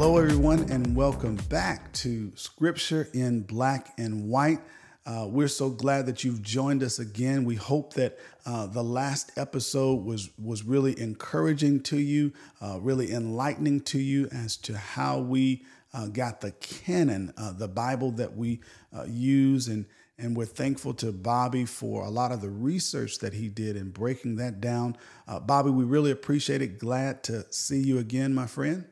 Hello, everyone, and welcome back to Scripture in Black and White. Uh, we're so glad that you've joined us again. We hope that uh, the last episode was was really encouraging to you, uh, really enlightening to you as to how we uh, got the canon, uh, the Bible that we uh, use, and and we're thankful to Bobby for a lot of the research that he did in breaking that down. Bobby, we really appreciate it. Glad to see you again, my friend.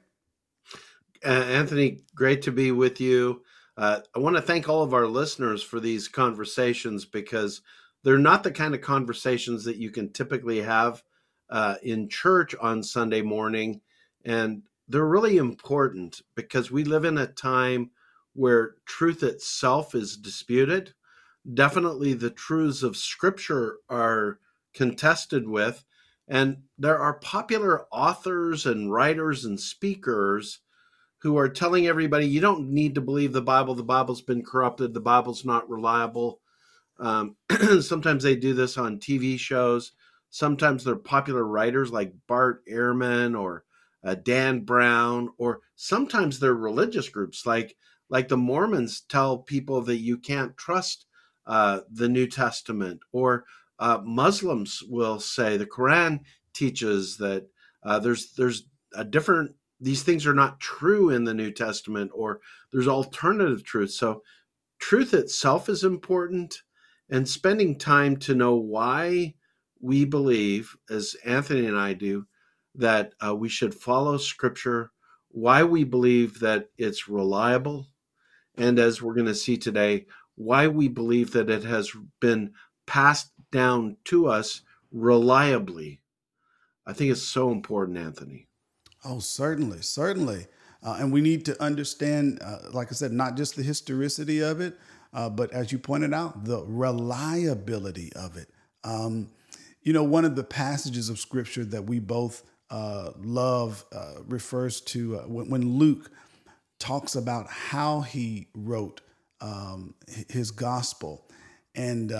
Anthony, great to be with you. Uh, I want to thank all of our listeners for these conversations because they're not the kind of conversations that you can typically have uh, in church on Sunday morning. And they're really important because we live in a time where truth itself is disputed. Definitely, the truths of Scripture are contested with. And there are popular authors and writers and speakers who are telling everybody you don't need to believe the Bible. The Bible's been corrupted. The Bible's not reliable. Um, sometimes they do this on TV shows. Sometimes they're popular writers like Bart Ehrman or uh, Dan Brown, or sometimes they're religious groups like like the Mormons tell people that you can't trust uh, the New Testament, or uh, Muslims will say the Quran teaches that uh, there's there's a different these things are not true in the New Testament, or there's alternative truth. So, truth itself is important, and spending time to know why we believe, as Anthony and I do, that uh, we should follow Scripture, why we believe that it's reliable, and as we're going to see today, why we believe that it has been passed down to us reliably. I think it's so important, Anthony. Oh, certainly, certainly. Uh, and we need to understand, uh, like I said, not just the historicity of it, uh, but as you pointed out, the reliability of it. Um, you know, one of the passages of scripture that we both uh, love uh, refers to uh, when, when, Luke talks about how he wrote um, his gospel. And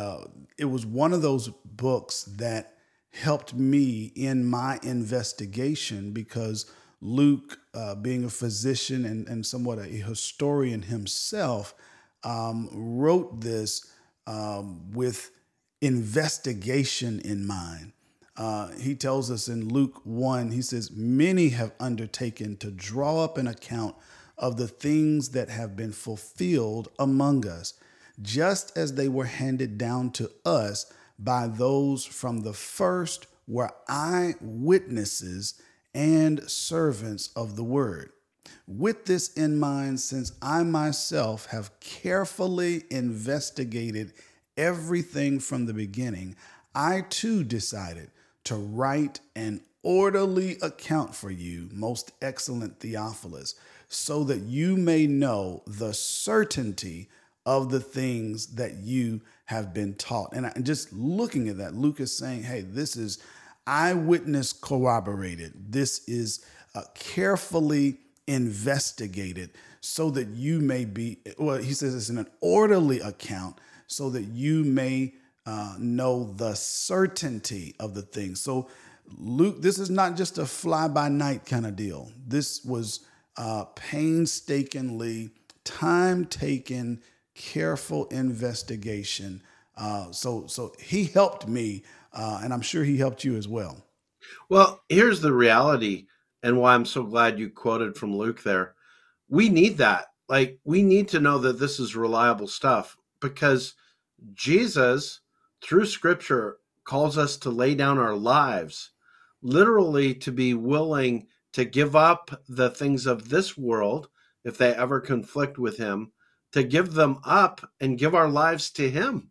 it was one of those books that helped me in my investigation because Luke, uh, being a physician and, and somewhat a historian himself, um, wrote this um, with investigation in mind. Uh, he tells us in Luke 1, he says, Many have undertaken to draw up an account of the things that have been fulfilled among us, just as they were handed down to us by those from the first were eyewitnesses and servants of the word. With this in mind, since I myself have carefully investigated everything from the beginning, I too decided to write an orderly account for you, most excellent Theophilus, so that you may know the certainty of the things that you have been taught. And just looking at that, Luke is saying, hey, this is eyewitness corroborated. This is uh, carefully investigated so that you may be, well, he says it's in an orderly account so that you may uh, know the certainty of the thing. So, Luke, this is not just a fly by night kind of deal. This was uh, painstakingly, time taken, careful investigation. Uh, so, so he helped me uh, and I'm sure he helped you as well. Well, here's the reality, and why I'm so glad you quoted from Luke there. We need that. Like, we need to know that this is reliable stuff because Jesus, through scripture, calls us to lay down our lives, literally to be willing to give up the things of this world if they ever conflict with him, to give them up and give our lives to him.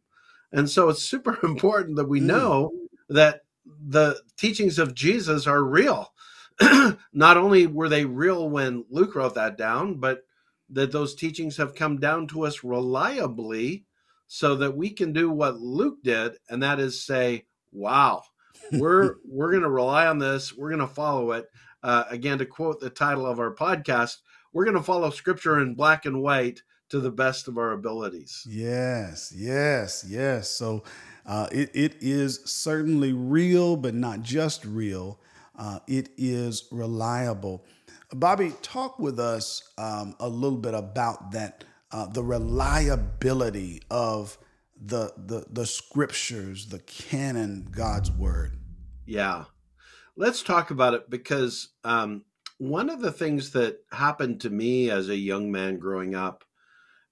And so it's super important that we mm. know that the teachings of Jesus are real. Not only were they real when Luke wrote that down, but that those teachings have come down to us reliably so that we can do what Luke did, and that is say, wow, we're we're going to rely on this. We're going to follow it. Uh, again, to quote the title of our podcast, we're going to follow Scripture in black and white to the best of our abilities. Yes, yes, yes. So uh, it, it is certainly real, but not just real. Uh, it is reliable. Bobby, talk with us um, a little bit about that, uh, the reliability of the, the the scriptures, the canon, God's word. Yeah, let's talk about it because um, one of the things that happened to me as a young man growing up,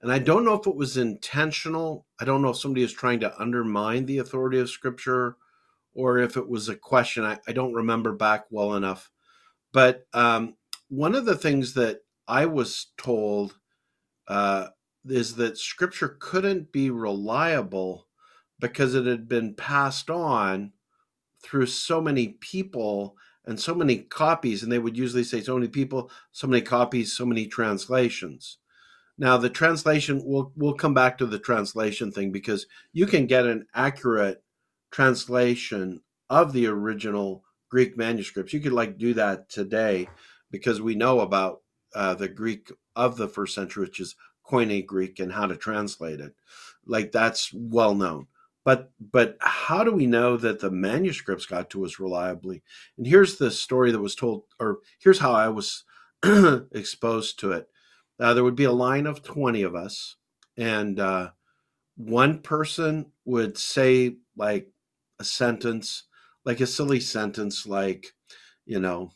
and I don't know if it was intentional. I don't know if somebody is trying to undermine the authority of Scripture, or if it was a question. I, I don't remember back well enough, but um, one of the things that I was told uh, is that scripture couldn't be reliable because it had been passed on through so many people and so many copies. And they would usually say so many people, so many copies, so many translations. Now, the translation, we'll, we'll come back to the translation thing because you can get an accurate translation of the original Greek manuscripts. You could like do that today because we know about uh, the Greek of the first century, which is Koine Greek, and how to translate it. Like that's well known. But but how do we know that the manuscripts got to us reliably? And here's the story that was told, or here's how I was exposed to it. Uh, there would be a line of twenty of us, and uh, one person would say like a sentence, like a silly sentence, like you know,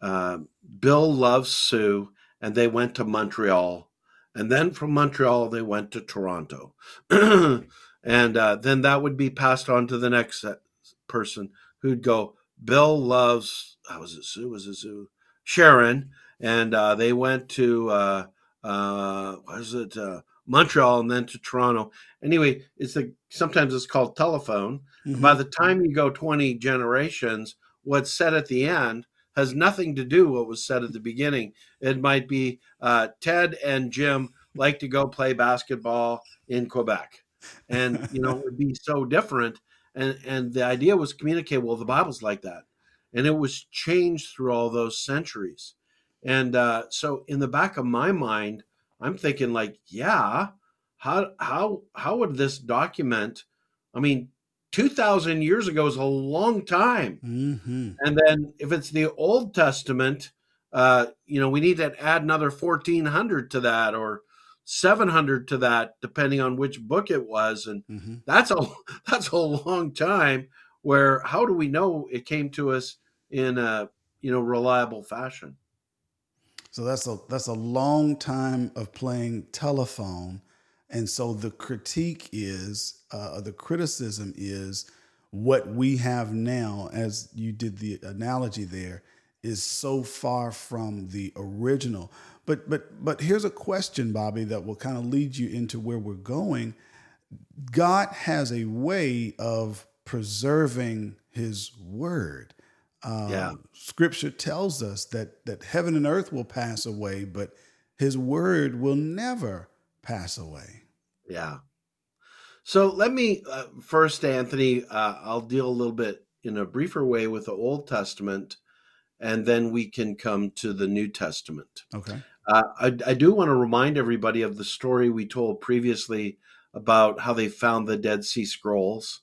uh, Bill loves Sue, and they went to Montreal. And then from Montreal, they went to Toronto. and uh, then that would be passed on to the next person who'd go, Bill loves, how was it Sue? Was it Sue? Sharon. And uh, they went to, uh, is it? Uh, Montreal and then to Toronto. Anyway, it's the sometimes it's called telephone. Mm-hmm. By the time you go 20 generations, what's said at the end has nothing to do what was said at the beginning. It might be uh, Ted and Jim like to go play basketball in Quebec, and you know it would be so different. And and the idea was communicate. Well, the Bible's like that, and it was changed through all those centuries. And uh, so, in the back of my mind, I'm thinking like, yeah, how how how would this document? I mean, 2000 years ago is a long time mm-hmm. and then if it's the old testament uh you know we need to add another 1400 to that or 700 to that depending on which book it was and mm-hmm. that's a that's a long time where how do we know it came to us in a you know reliable fashion so that's a that's a long time of playing telephone and so the critique is, uh, the criticism is, what we have now, as you did the analogy there, is so far from the original. But but but here's a question, Bobby, that will kind of lead you into where we're going. God has a way of preserving His word. Um, yeah. Scripture tells us that that heaven and earth will pass away, but His word will never pass away. Yeah. So let me uh, first, Anthony, uh, I'll deal a little bit in a briefer way with the Old Testament, and then we can come to the New Testament. Okay. Uh, I, I, do want to remind everybody of the story we told previously about how they found the Dead Sea Scrolls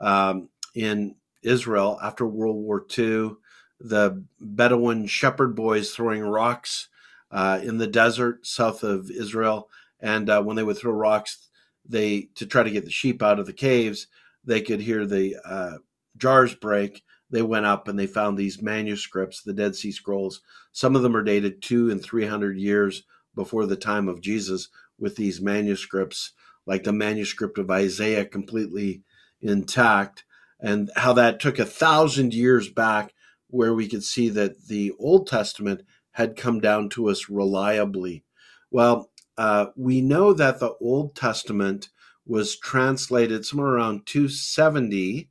um, in Israel after World War II. The Bedouin shepherd boys throwing rocks uh, in the desert south of Israel and uh, when they would throw rocks, they to try to get the sheep out of the caves, they could hear the uh, jars break. They went up and they found these manuscripts, the Dead Sea Scrolls. Some of them are dated two and three hundred years before the time of Jesus, with these manuscripts, like the manuscript of Isaiah, completely intact, and how that took a thousand years back, where we could see that the Old Testament had come down to us reliably. Well, uh, we know that the Old Testament was translated somewhere around 270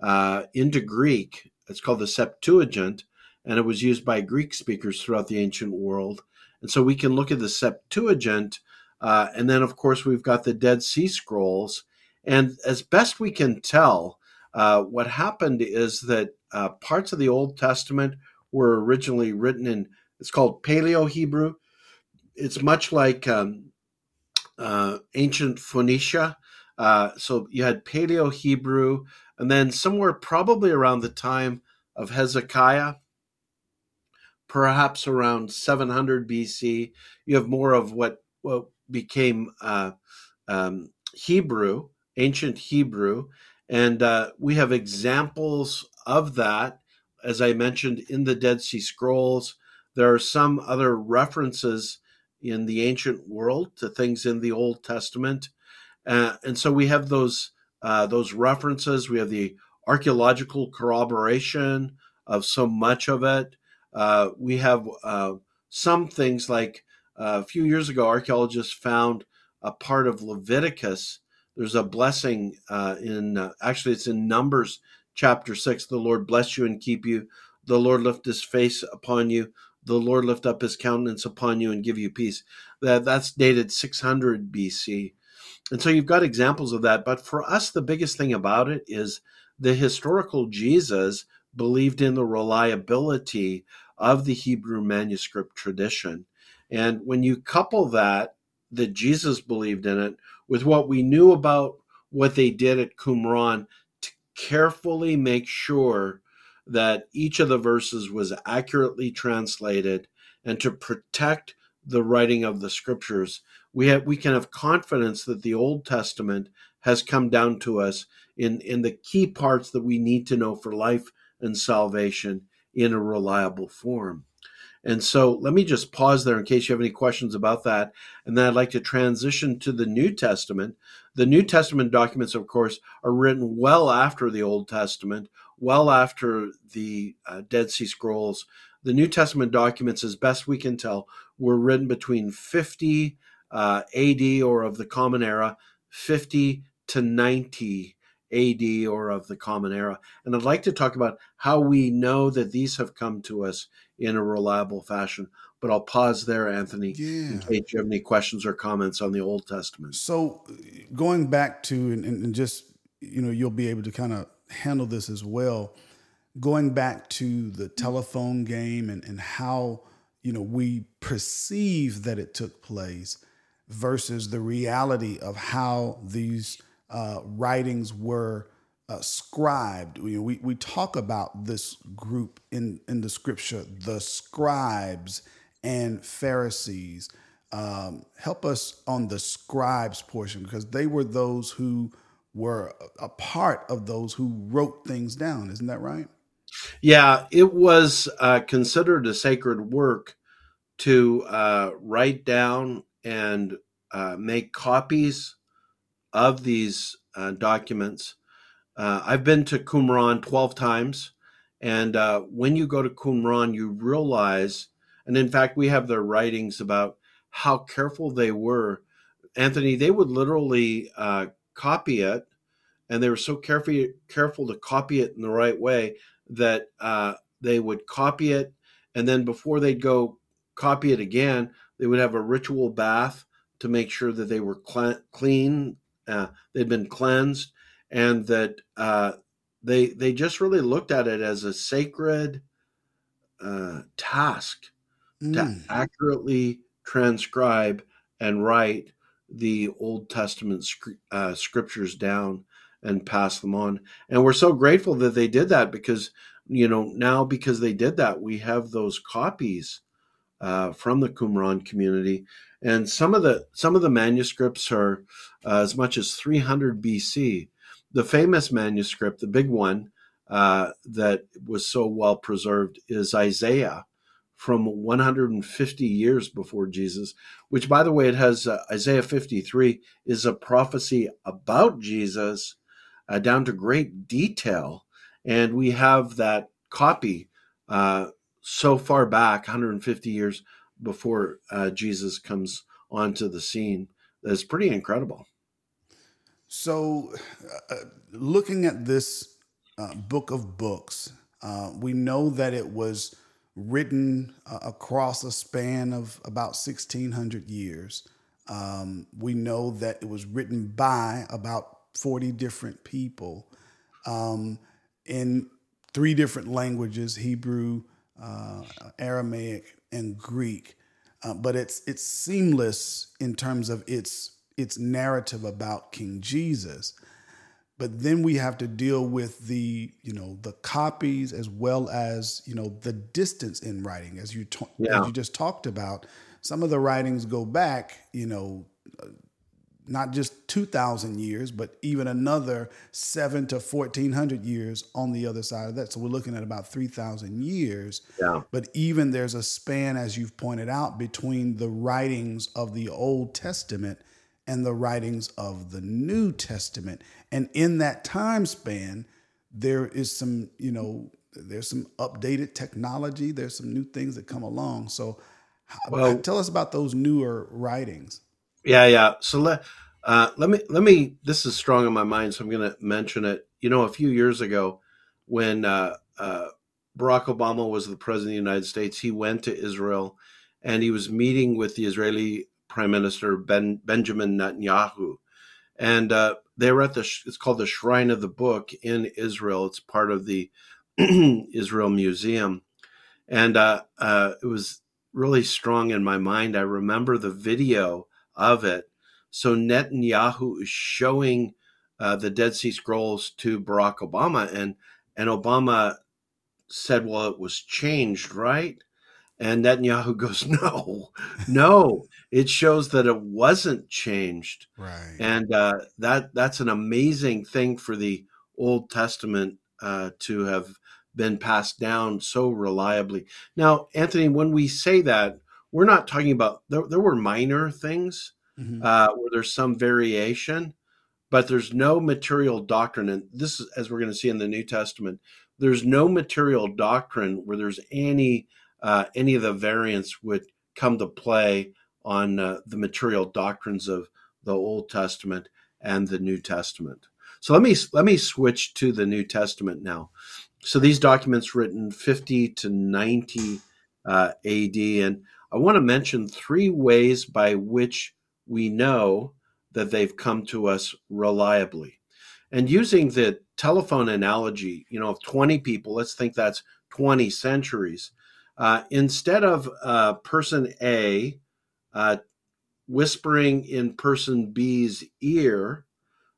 uh, into Greek. It's called the Septuagint, and it was used by Greek speakers throughout the ancient world. And so we can look at the Septuagint, uh, and then, of course, we've got the Dead Sea Scrolls. And as best we can tell, uh, what happened is that uh, parts of the Old Testament were originally written in, it's called Paleo Hebrew it's much like um, uh, ancient Phoenicia. Uh, so you had Paleo Hebrew, and then somewhere probably around the time of Hezekiah, perhaps around 700 BC. You have more of what, what became uh, um, Hebrew, ancient Hebrew. And uh, we have examples of that, as I mentioned, in the Dead Sea Scrolls. There are some other references in the ancient world to things in the Old Testament. Uh, and so we have those uh, those references. We have the archaeological corroboration of so much of it. Uh, we have uh, some things like uh, a few years ago, archaeologists found a part of Leviticus. There's a blessing uh, in, uh, actually, it's in Numbers chapter 6. The Lord bless you and keep you. The Lord lift his face upon you. The Lord lift up his countenance upon you and give you peace. That, that's dated 600 BC. And so you've got examples of that. But for us, the biggest thing about it is the historical Jesus believed in the reliability of the Hebrew manuscript tradition. And when you couple that, that Jesus believed in it, with what we knew about what they did at Qumran to carefully make sure that each of the verses was accurately translated and to protect the writing of the scriptures, we have we can have confidence that the Old Testament has come down to us in, in the key parts that we need to know for life and salvation in a reliable form. And so let me just pause there in case you have any questions about that. And then I'd like to transition to the New Testament. The New Testament documents, of course, are written well after the Old Testament, well after the uh, Dead Sea Scrolls. The New Testament documents, as best we can tell, were written between 50 uh, AD or of the Common Era, 50 to 90 AD or of the Common Era. And I'd like to talk about how we know that these have come to us in a reliable fashion. But I'll pause there, Anthony, yeah. in case you have any questions or comments on the Old Testament. So, going back to, and, and just, you know, you'll be able to kind of handle this as well. Going back to the telephone game and, and how, you know, we perceive that it took place versus the reality of how these uh, writings were uh, scribed. We, we, we talk about this group in, in the scripture, the scribes and Pharisees. Um, help us on the scribes portion because they were those who were a part of those who wrote things down. Isn't that right? Yeah, it was uh, considered a sacred work to uh, write down and uh, make copies of these uh, documents. Uh, I've been to Qumran 12 times. And uh, when you go to Qumran, you realize, and in fact, we have their writings about how careful they were. Anthony, they would literally uh, copy it, and they were so careful, careful to copy it in the right way that uh, they would copy it. And then before they'd go copy it again, they would have a ritual bath to make sure that they were cl- clean uh, they'd been cleansed, and that uh, they they just really looked at it as a sacred uh, task mm. to accurately transcribe and write the Old Testament uh, scriptures down and pass them on. And we're so grateful that they did that because you know now because they did that we have those copies uh, from the Qumran community, and some of the some of the manuscripts are uh, as much as 300 BC. The famous manuscript, the big one uh, that was so well preserved, is Isaiah from 150 years before Jesus. Which, by the way, it has uh, Isaiah 53 is a prophecy about Jesus uh, down to great detail, and we have that copy uh, so far back, 150 years before uh, Jesus comes onto the scene. That's pretty incredible. So, uh, uh, looking at this uh, book of books, uh, we know that it was written uh, across a span of about 1600 years. Um, we know that it was written by about 40 different people um, in three different languages Hebrew, uh, Aramaic, and Greek. But it's it's seamless in terms of its its narrative about King Jesus. but then we have to deal with the you know the copies as well as you know the distance in writing as you yeah. as you just talked about some of the writings go back you know uh, not just 2000 years but even another 7 to 1400 years on the other side of that so we're looking at about 3000 years yeah. but even there's a span as you've pointed out between the writings of the old testament and the writings of the New Testament. And in that time span, there is some, you know, there's some updated technology, there's some new things that come along. So, well, tell us about those newer writings. Yeah, yeah. So let uh, let me let me. This is strong in my mind, so I'm going to mention it. You know, a few years ago, when uh, uh, Barack Obama was the president of the United States, he went to Israel, and he was meeting with the Israeli Prime Minister ben, Benjamin Netanyahu, and uh, they were at the. It's called the Shrine of the Book in Israel. It's part of the Israel Museum, and uh, uh, it was really strong in my mind. I remember the video of it. So Netanyahu is showing uh, the Dead Sea Scrolls to Barack Obama, and and Obama said, "Well, it was changed, right?" And Netanyahu goes, no, no. It shows that it wasn't changed. Right. And uh, that that's an amazing thing for the Old Testament uh, to have been passed down so reliably. Now, Anthony, when we say that, we're not talking about there, there were minor things mm-hmm. uh, where there's some variation, but there's no material doctrine. And this is, as we're going to see in the New Testament, there's no material doctrine where there's any uh, any of the variants would come to play on uh, the material doctrines of the Old Testament and the New Testament. So let me let me switch to the New Testament now. So these documents written 50 to 90 uh, AD, and I want to mention three ways by which we know that they've come to us reliably. And using the telephone analogy, you know, of 20 people, let's think that's 20 centuries. Uh, instead of uh, person A uh, whispering in person B's ear,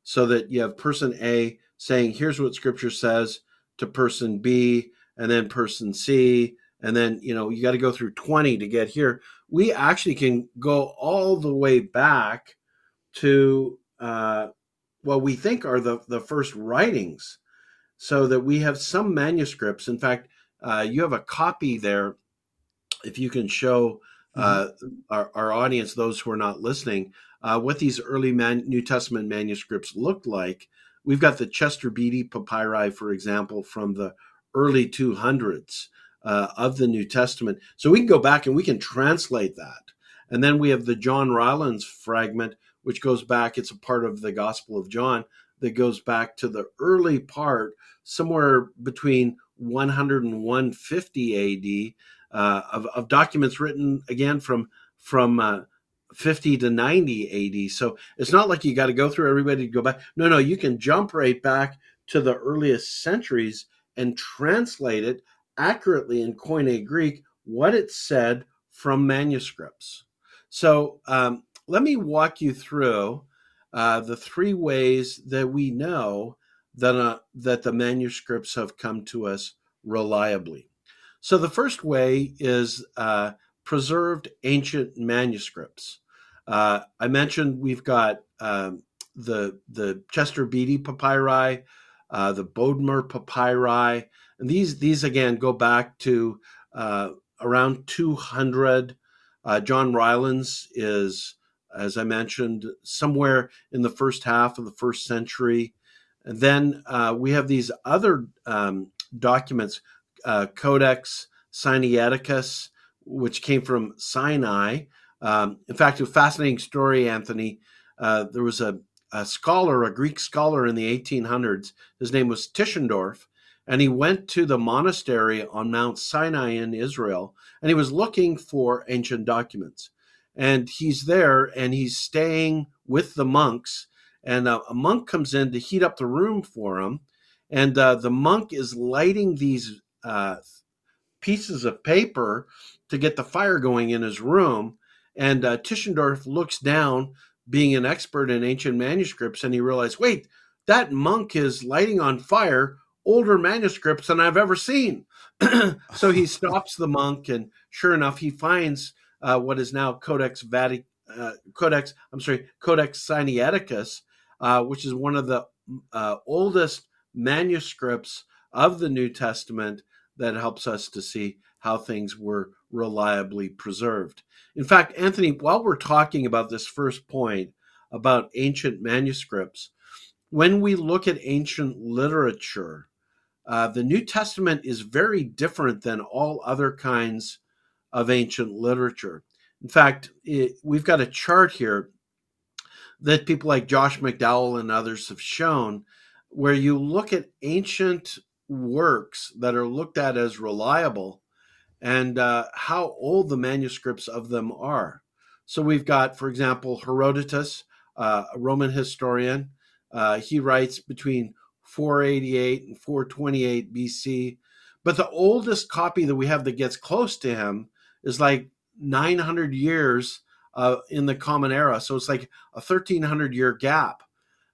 so that you have person A saying, "Here's what Scripture says," to person B, and then person C, and then you know you got to go through 20 to get here. We actually can go all the way back to uh, what we think are the the first writings, so that we have some manuscripts. In fact uh, you have a copy there. If you can show uh, mm-hmm. our, our, audience, those who are not listening, uh, what these early man- New Testament manuscripts looked like. We've got the Chester Beatty papyri, for example, from the early 200s uh, of the New Testament. So we can go back and we can translate that. And then we have the John Rylands fragment, which goes back, it's a part of the Gospel of John that goes back to the early part, somewhere between 100 and 150 AD uh, of, of, documents written again from from uh, 50 to 90 AD. So it's not like you got to go through everybody to go back. No, no, you can jump right back to the earliest centuries and translate it accurately in Koine Greek what it said from manuscripts. So um, let me walk you through uh, the three ways that we know that, uh, that the manuscripts have come to us reliably. So the first way is uh, preserved ancient manuscripts. Uh, I mentioned we've got um, the the Chester Beatty papyri, uh, the Bodmer papyri, and these these again go back to uh, around 200. Uh, John Rylands is, as I mentioned, somewhere in the first half of the first century. And then uh, we have these other um, documents, uh, Codex Sinaiticus, which came from Sinai. Um, in fact, a fascinating story, Anthony. Uh, there was a, a, scholar, a Greek scholar in the 1800s. His name was Tischendorf, and he went to the monastery on Mount Sinai in Israel, and he was looking for ancient documents. And he's there, and he's staying with the monks and uh, a monk comes in to heat up the room for him, and uh, the monk is lighting these uh, pieces of paper to get the fire going in his room. And uh, Tischendorf looks down, being an expert in ancient manuscripts, and he realized, wait, that monk is lighting on fire older manuscripts than I've ever seen. so he stops the monk, and sure enough, he finds uh, what is now Codex Vatican. Uh, Codex, I'm sorry, Codex Sinaiticus, uh, which is one of the uh, oldest manuscripts of the New Testament that helps us to see how things were reliably preserved. In fact, Anthony, while we're talking about this first point about ancient manuscripts, when we look at ancient literature, uh, the New Testament is very different than all other kinds of ancient literature. In fact, it, we've got a chart here that people like Josh McDowell and others have shown where you look at ancient works that are looked at as reliable and uh, how old the manuscripts of them are. So we've got, for example, Herodotus, uh, a Roman historian. Uh, he writes between 488 and 428 BC. But the oldest copy that we have that gets close to him is like 900 years uh, in the Common Era. So it's like a 1300 year gap.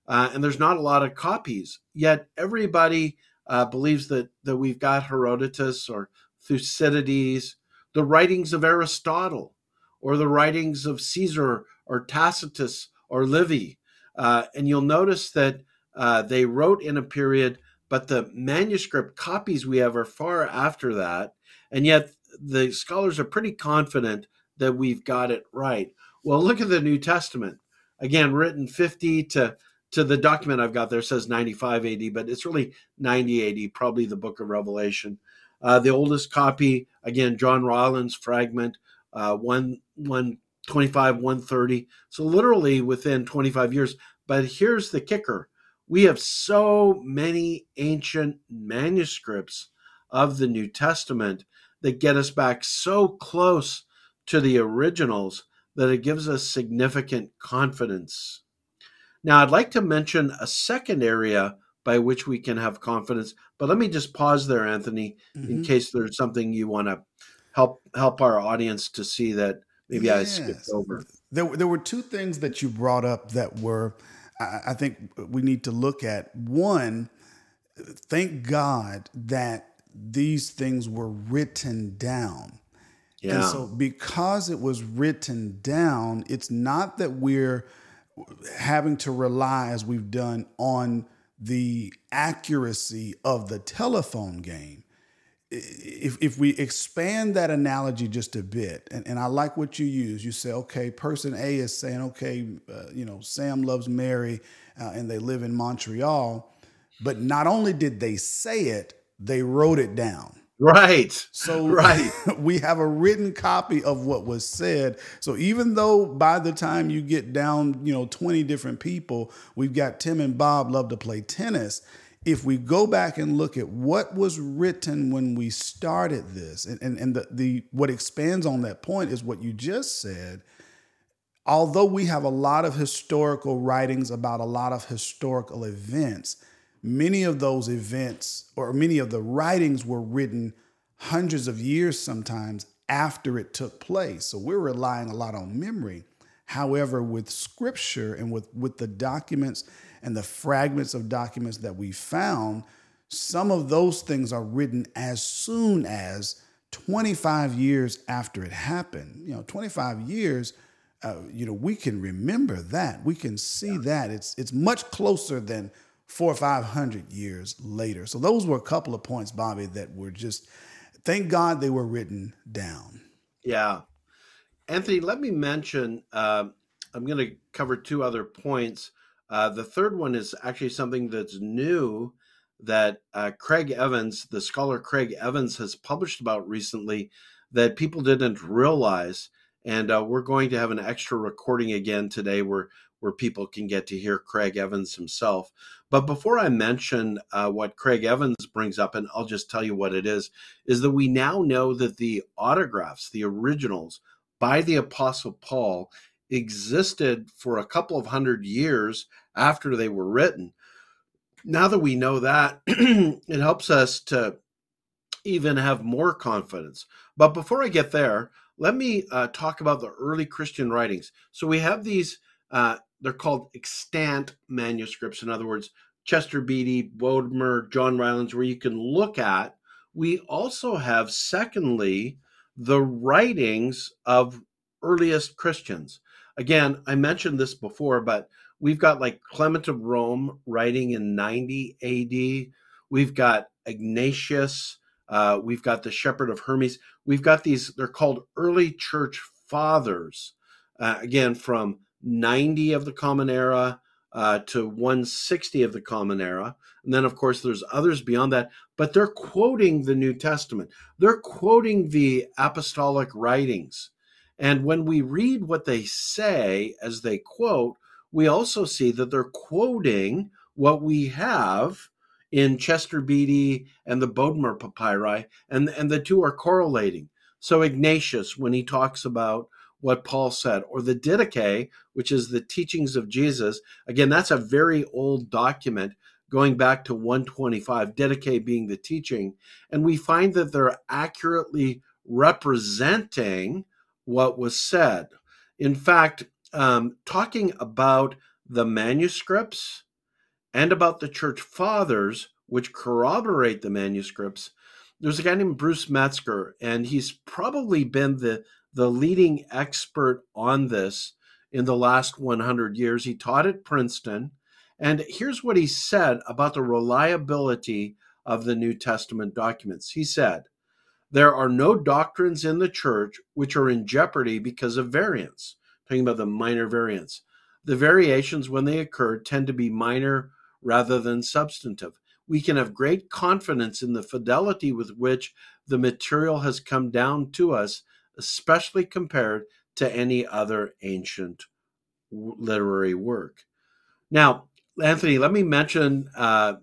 Uh, and there's not a lot of copies. Yet everybody uh, believes that, that we've got Herodotus or Thucydides, the writings of Aristotle, or the writings of Caesar or Tacitus or Livy. Uh, and you'll notice that uh, they wrote in a period, but the manuscript copies we have are far after that. And yet the scholars are pretty confident that we've got it right. Well, look at the New Testament. Again, written 50 to to the document I've got there says 95 AD, but it's really 90 AD, probably the book of Revelation. Uh, the oldest copy, again, John Rylands fragment, uh, one, 125, 130. So literally within 25 years. But here's the kicker we have so many ancient manuscripts of the New Testament that get us back so close to the originals that it gives us significant confidence. Now, I'd like to mention a second area by which we can have confidence, but let me just pause there, Anthony, mm-hmm. in case there's something you want to help help our audience to see that maybe yes. I skipped over. There, there were two things that you brought up that were I, think we need to look at. One, thank God that these things were written down. Yeah. And so, because it was written down, it's not that we're having to rely, as we've done, on the accuracy of the telephone game. If, if we expand that analogy just a bit, and, and I like what you use, you say, okay, person A is saying, okay, uh, you know, Sam loves Mary uh, and they live in Montreal. But not only did they say it, they wrote it down. Right. So right. we have a written copy of what was said. So even though by the time you get down, you know, 20 different people, we've got Tim and Bob love to play tennis. If we go back and look at what was written when we started this, and, and, and the, the what expands on that point is what you just said. Although we have a lot of historical writings about a lot of historical events, many of those events or many of the writings were written hundreds of years sometimes after it took place. So we're relying a lot on memory. However, with scripture and with, with the documents and the fragments of documents that we found, some of those things are written as soon as 25 years after it happened. You know, 25 years, uh, you know, we can remember that. We can see yeah. that. It's it's much closer than four or five hundred years later. So those were a couple of points, Bobby, that were just thank God they were written down. Yeah. Anthony, let me mention uh, I'm going to cover two other points. Uh, the third one is actually something that's new that uh, Craig Evans, the scholar Craig Evans, has published about recently that people didn't realize. And uh, we're going to have an extra recording again today where where people can get to hear Craig Evans himself. But before I mention uh, what Craig Evans brings up, and I'll just tell you what it is, is that we now know that the autographs, the originals by the Apostle Paul, existed for a couple of hundred years after they were written. Now that we know that, it helps us to even have more confidence. But before I get there, let me uh, talk about the early Christian writings. So we have these uh, they're called extant manuscripts. In other words, Chester Beatty, Bodmer, John Rylands, where you can look at. We also have, secondly, the writings of earliest Christians. Again, I mentioned this before, but we've got like Clement of Rome writing in 90 AD. We've got Ignatius. Uh, we've got the Shepherd of Hermas. We've got these, they're called early church fathers. Uh, again, from 90 of the Common Era uh, to 160 of the Common Era. And then, of course, there's others beyond that, but they're quoting the New Testament. They're quoting the apostolic writings. And when we read what they say as they quote, we also see that they're quoting what we have in Chester Beatty and the Bodmer papyri, and, and the two are correlating. So Ignatius, when he talks about what Paul said, or the Didache, which is the teachings of Jesus, again, that's a very old document going back to 125, Didache being the teaching, and we find that they're accurately representing what was said. In fact, um, talking about the manuscripts and about the church fathers, which corroborate the manuscripts, there's a guy named Bruce Metzger, and he's probably been the, the leading expert on this in the last 100 years. He taught at Princeton. And here's what he said about the reliability of the New Testament documents. He said, There are no doctrines in the church which are in jeopardy because of variance talking about the minor variants. The variations, when they occur, tend to be minor rather than substantive. We can have great confidence in the fidelity with which the material has come down to us, especially compared to any other ancient literary work. Now, Anthony, let me mention uh,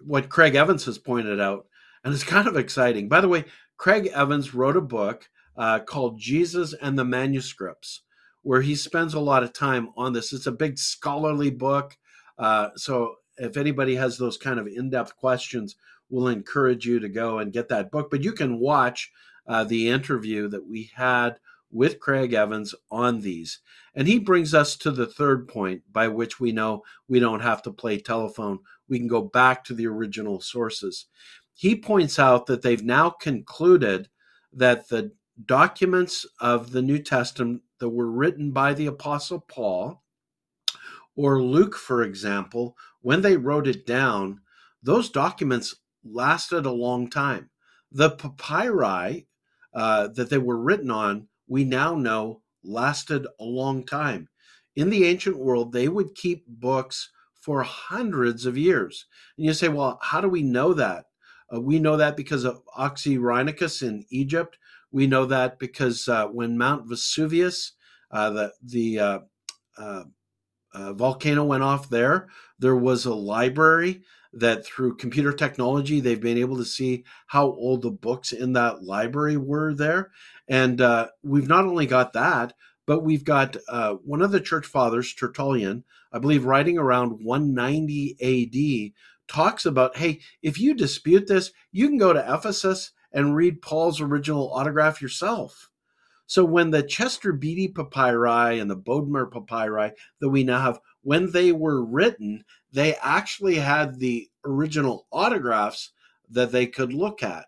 what Craig Evans has pointed out, and it's kind of exciting. By the way, Craig Evans wrote a book uh, called Jesus and the Manuscripts, where he spends a lot of time on this. It's a big scholarly book. Uh, so if anybody has those kind of in depth questions, we'll encourage you to go and get that book. But you can watch uh, the interview that we had with Craig Evans on these. And he brings us to the third point by which we know we don't have to play telephone. We can go back to the original sources. He points out that they've now concluded that the documents of the New Testament that were written by the Apostle Paul or Luke, for example, when they wrote it down, those documents lasted a long time. The papyri uh, that they were written on, we now know lasted a long time. In the ancient world, they would keep books for hundreds of years. And you say, well, how do we know that? Uh, we know that because of Oxyrhynchus in Egypt, we know that because uh, when Mount Vesuvius, uh, the the uh, volcano went off there, there was a library that through computer technology they've been able to see how old the books in that library were there, and uh, we've not only got that, but we've got uh, one of the church fathers, Tertullian, I believe, writing around 190 A.D talks about hey, if you dispute this, you can go to Ephesus and read Paul's original autograph yourself. So when the Chester Beatty papyri and the Bodmer papyri that we now have, when they were written, they actually had the original autographs that they could look at.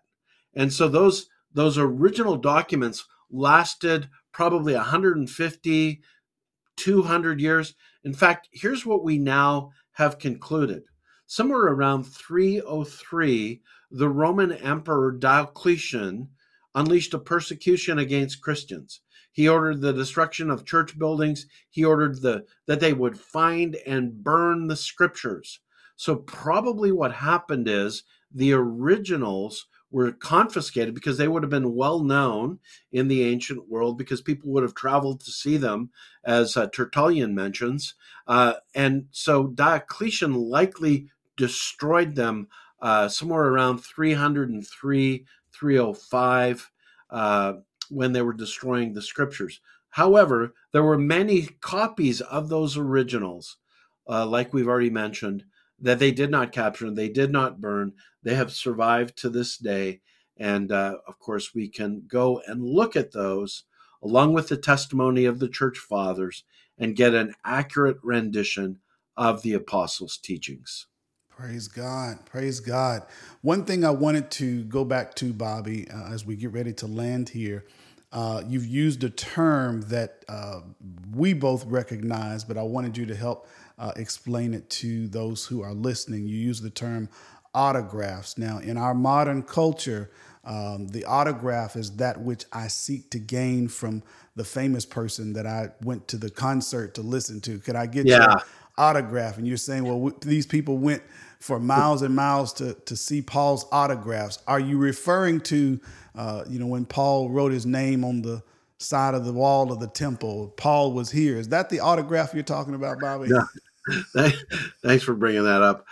And so those those original documents lasted probably 150 200 years. In fact, here's what we now have concluded. Somewhere around 303, the Roman Emperor Diocletian unleashed a persecution against Christians. He ordered the destruction of church buildings. He ordered the that they would find and burn the scriptures. So probably what happened is the originals were confiscated because they would have been well known in the ancient world because people would have traveled to see them, as uh, Tertullian mentions. Uh, and so Diocletian likely destroyed them uh, somewhere around 303, 305, uh, when they were destroying the scriptures. However, there were many copies of those originals, uh, like we've already mentioned, that they did not capture, and they did not burn. They have survived to this day. And uh, of course, we can go and look at those along with the testimony of the church fathers and get an accurate rendition of the apostles' teachings. Praise God. Praise God. One thing I wanted to go back to, Bobby, uh, as we get ready to land here, uh, you've used a term that uh, we both recognize, but I wanted you to help uh, explain it to those who are listening. You use the term autographs. Now, in our modern culture, um, the autograph is that which I seek to gain from the famous person that I went to the concert to listen to. Could I get yeah. your autograph? And you're saying, well, w- these people went for miles and miles to, to see Paul's autographs. Are you referring to, uh, you know, when Paul wrote his name on the side of the wall of the temple, Paul was here? Is that the autograph you're talking about, Bobby? Yeah. Thanks for bringing that up.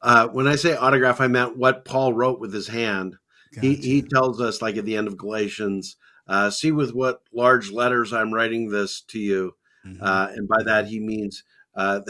Uh, when I say autograph, I meant what Paul wrote with his hand. Gotcha. He, he tells us, like at the end of Galatians, uh, see with what large letters I'm writing this to you. Mm-hmm. Uh, and by that, he means uh,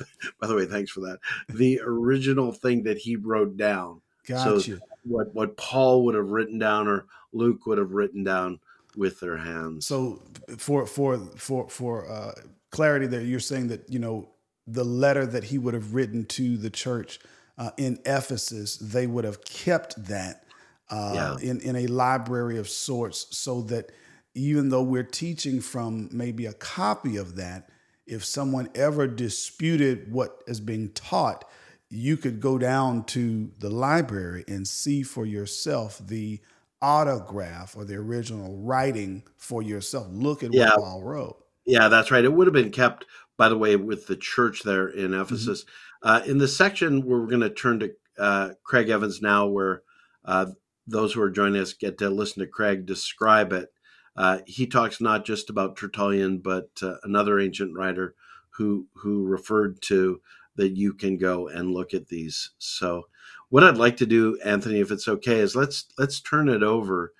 By the way, thanks for that. The original thing that he wrote down. Gotcha. So what what Paul would have written down or Luke would have written down with their hands. So for for for for uh, clarity, there you're saying that you know the letter that he would have written to the church uh, in Ephesus, they would have kept that uh, yeah. in in a library of sorts, so that even though we're teaching from maybe a copy of that, if someone ever disputed what is being taught, you could go down to the library and see for yourself the autograph or the original writing for yourself. Look at yeah. what Paul wrote. Yeah, that's right. It would have been kept, by the way, with the church there in mm-hmm. Ephesus. Mm-hmm. Uh, in the section where we're going to turn to uh, Craig Evans now, where uh, those who are joining us get to listen to Craig describe it. Uh, he talks not just about Tertullian, but uh, another ancient writer who who referred to that you can go and look at these. So, what I'd like to do, Anthony, if it's okay, is let's let's turn it over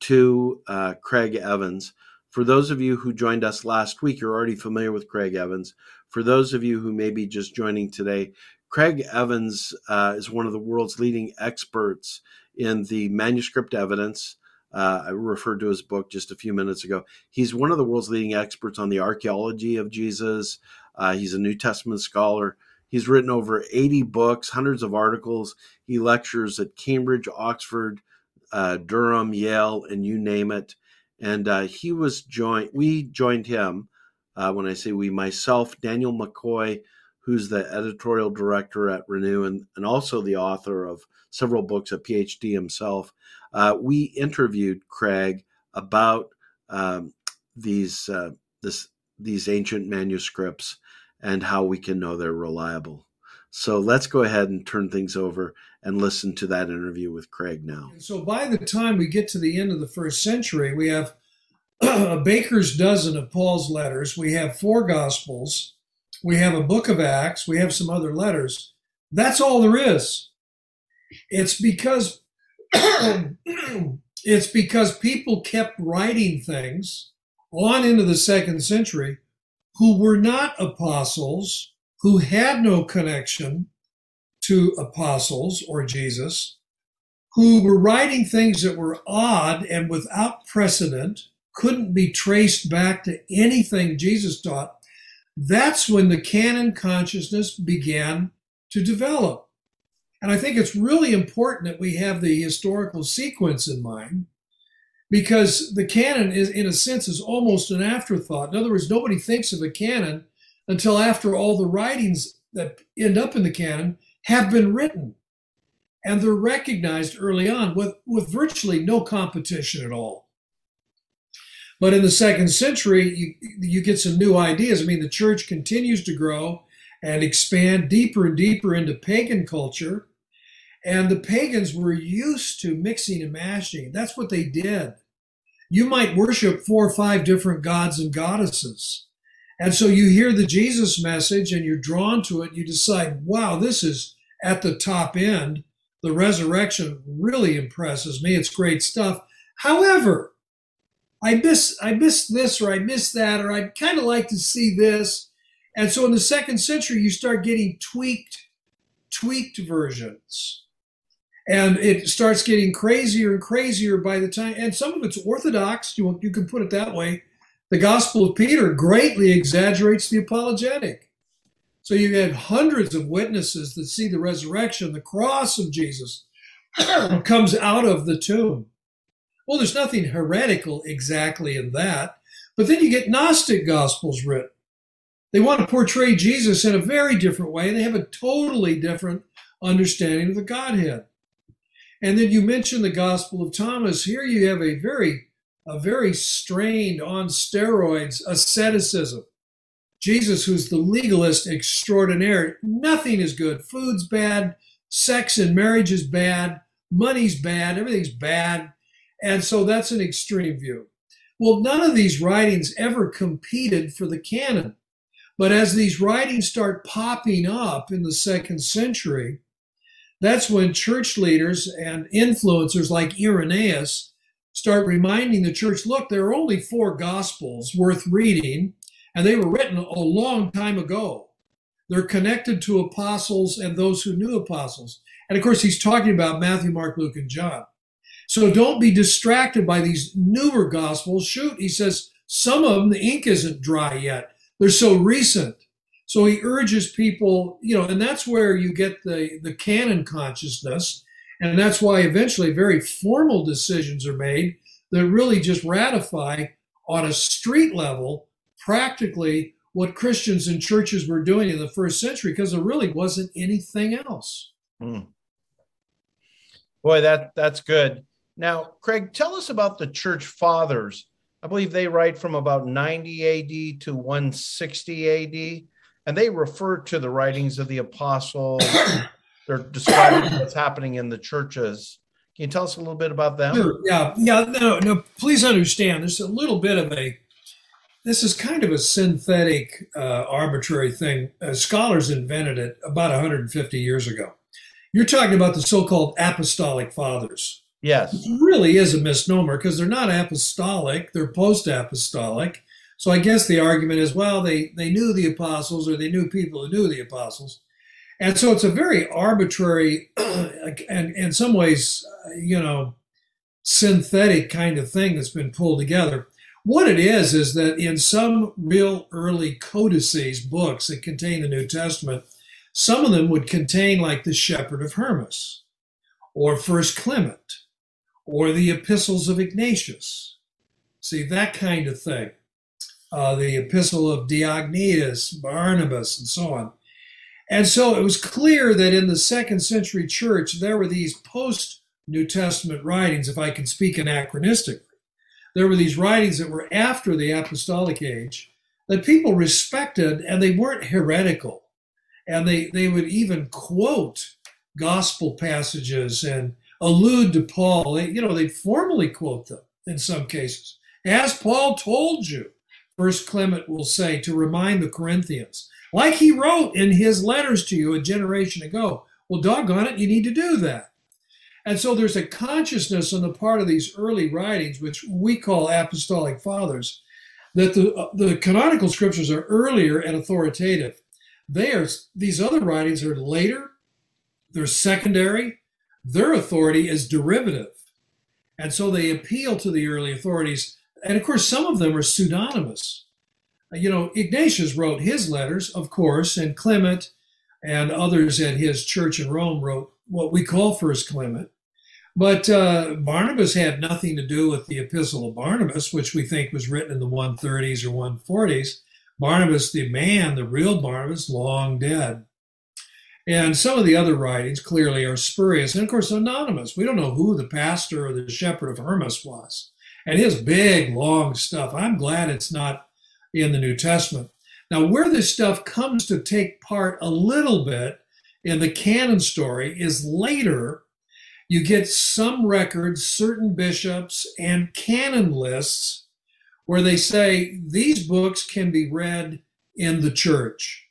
to uh, Craig Evans. For those of you who joined us last week, you're already familiar with Craig Evans. For those of you who may be just joining today, Craig Evans uh, is one of the world's leading experts in the manuscript evidence uh, I referred to his book just a few minutes ago. He's one of the world's leading experts on the archaeology of Jesus. Uh, he's a New Testament scholar. He's written over 80 books, hundreds of articles. He lectures at Cambridge, Oxford, uh, Durham, Yale, and you name it. And uh, he was joined, we joined him. Uh, when I say we, myself, Daniel McCoy, who's the editorial director at Renew and, and also the author of several books, a PhD himself uh, we interviewed Craig about um, these uh, this these ancient manuscripts and how we can know they're reliable. So let's go ahead and turn things over and listen to that interview with Craig now. So by the time we get to the end of the first century, we have a baker's dozen of Paul's letters. We have four gospels. We have a book of Acts. We have some other letters. That's all there is. It's because it's because people kept writing things on into the second century who were not apostles, who had no connection to apostles or Jesus, who were writing things that were odd and without precedent, couldn't be traced back to anything Jesus taught. That's when the canon consciousness began to develop. And I think it's really important that we have the historical sequence in mind because the canon is in a sense is almost an afterthought. In other words, nobody thinks of a canon until after all the writings that end up in the canon have been written. And they're recognized early on with, with virtually no competition at all. But in the second century, you, you get some new ideas. I mean, the church continues to grow and expand deeper and deeper into pagan culture. And the pagans were used to mixing and mashing. That's what they did. You might worship four or five different gods and goddesses. And so you hear the Jesus message and you're drawn to it. You decide, wow, this is at the top end. The resurrection really impresses me. It's great stuff. However, I miss I miss this or I miss that or I'd kind of like to see this. And so in the second century, you start getting tweaked, tweaked versions and it starts getting crazier and crazier by the time and some of it's orthodox you, you can put it that way the gospel of peter greatly exaggerates the apologetic So you have hundreds of witnesses that see the resurrection, the cross of Jesus comes out of the tomb. Well, there's nothing heretical exactly in that. But then you get Gnostic gospels written. They want to portray Jesus in a very different way. And they have a totally different understanding of the Godhead. And then you mentioned the Gospel of Thomas. Here you have a very, a very strained on steroids asceticism. Jesus, who's the legalist extraordinaire, nothing is good. Food's bad, sex and marriage is bad, money's bad, everything's bad. And so that's an extreme view. Well, none of these writings ever competed for the canon. But as these writings start popping up in the second century, that's when church leaders and influencers like Irenaeus start reminding the church look, there are only four gospels worth reading, and they were written a long time ago. They're connected to apostles and those who knew apostles. And of course, he's talking about Matthew, Mark, Luke, and John. So don't be distracted by these newer gospels. Shoot, he says, some of them, the ink isn't dry yet. They're so recent. So he urges people, you know, and that's where you get the, the canon consciousness. And that's why eventually very formal decisions are made that really just ratify on a street level practically what Christians and churches were doing in the first century because there really wasn't anything else. Hmm. Boy, that that's good. Now, Craig, tell us about the church fathers. I believe they write from about 90 AD to 160 AD, and they refer to the writings of the apostles. They're describing what's happening in the churches. Can you tell us a little bit about them? Sure. Yeah, yeah. No, no. Please understand. There's a little bit of a. This is kind of a synthetic, uh, arbitrary thing. Uh, scholars invented it about 150 years ago. You're talking about the so-called apostolic fathers. Yes. It really is a misnomer because they're not apostolic, they're post apostolic. So I guess the argument is well, they, they knew the apostles or they knew people who knew the apostles. And so it's a very arbitrary and in some ways, uh, you know, synthetic kind of thing that's been pulled together. What it is, is that in some real early codices, books that contain the New Testament, some of them would contain like the Shepherd of Hermas or First Clement or the epistles of Ignatius. See, that kind of thing. Uh, the epistle of Diognetus, Barnabas, and so on. And so it was clear that in the second century church, there were these post New Testament writings, if I can speak anachronistically. There were these writings that were after the apostolic age that people respected and they weren't heretical. And they, they would even quote gospel passages and allude to Paul. You know, they formally quote them in some cases. As Paul told you, First Clement will say to remind the Corinthians, like he wrote in his letters to you a generation ago. Well, doggone it, you need to do that. And so there's a consciousness on the part of these early writings, which we call apostolic fathers, that the, uh, the canonical scriptures are earlier and authoritative. They are, these other writings are later, they're secondary, their authority is derivative. And so they appeal to the early authorities. And of course, some of them are pseudonymous. You know, Ignatius wrote his letters, of course, and Clement and others at his church in Rome wrote what we call First Clement. But uh, Barnabas had nothing to do with the Epistle of Barnabas, which we think was written in the 130s or 140s. Barnabas, the man, the real Barnabas, long dead. And some of the other writings clearly are spurious and, of course, anonymous. We don't know who the pastor or the shepherd of Hermas was. And his big, long stuff, I'm glad it's not in the New Testament. Now, where this stuff comes to take part a little bit in the canon story is later. You get some records, certain bishops, and canon lists where they say these books can be read in the church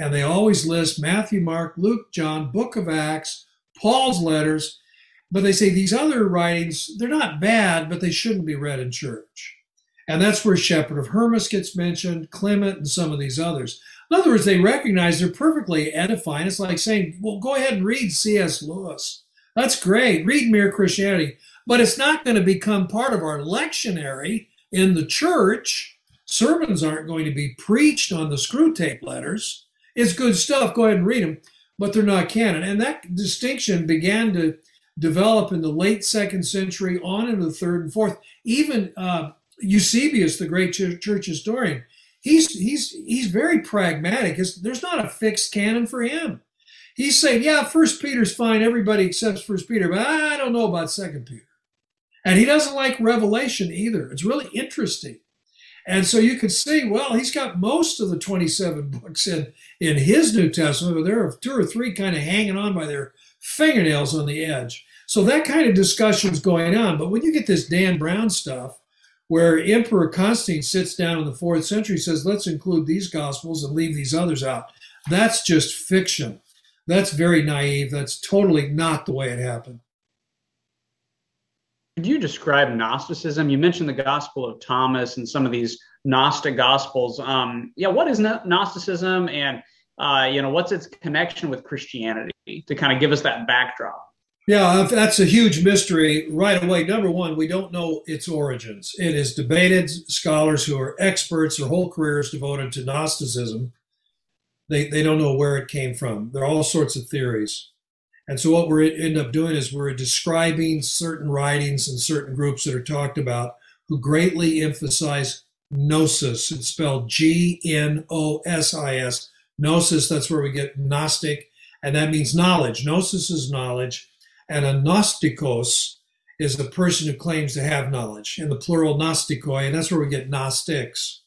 and they always list Matthew, Mark, Luke, John, Book of Acts, Paul's letters, but they say these other writings, they're not bad, but they shouldn't be read in church. And that's where Shepherd of Hermas gets mentioned, Clement, and some of these others. In other words, they recognize they're perfectly edifying. It's like saying, well, go ahead and read C.S. Lewis. That's great. Read Mere Christianity. But it's not going to become part of our lectionary in the church. Sermons aren't going to be preached on the Screwtape letters. It's good stuff. Go ahead and read them, but they're not canon. And that distinction began to develop in the late second century on into the third and fourth. Even uh, Eusebius, the great church historian, he's he's he's very pragmatic. There's not a fixed canon for him. He's saying, yeah, First Peter's fine. Everybody accepts First Peter, but I don't know about Second Peter. And he doesn't like Revelation either. It's really interesting. And so you could see, well, he's got most of the 27 books in, in his New Testament, but there are two or three kind of hanging on by their fingernails on the edge. So that kind of discussion is going on. But when you get this Dan Brown stuff, where Emperor Constantine sits down in the fourth century, says, let's include these gospels and leave these others out, that's just fiction. That's very naive. That's totally not the way it happened. Could you describe Gnosticism? You mentioned the Gospel of Thomas and some of these Gnostic Gospels. Um, yeah, what is Gnosticism, and uh, you know, what's its connection with Christianity? To kind of give us that backdrop. Yeah, that's a huge mystery right away. Number one, we don't know its origins. It is debated. Scholars who are experts, their whole careers devoted to Gnosticism, they, they don't know where it came from. There are all sorts of theories. And so what we end up doing is we're describing certain writings and certain groups that are talked about who greatly emphasize gnosis. It's spelled G N O S I S. Gnosis, that's where we get Gnostic, and that means knowledge. Gnosis is knowledge, and a Gnostikos is a person who claims to have knowledge, in the plural Gnostikoi, and that's where we get Gnostics.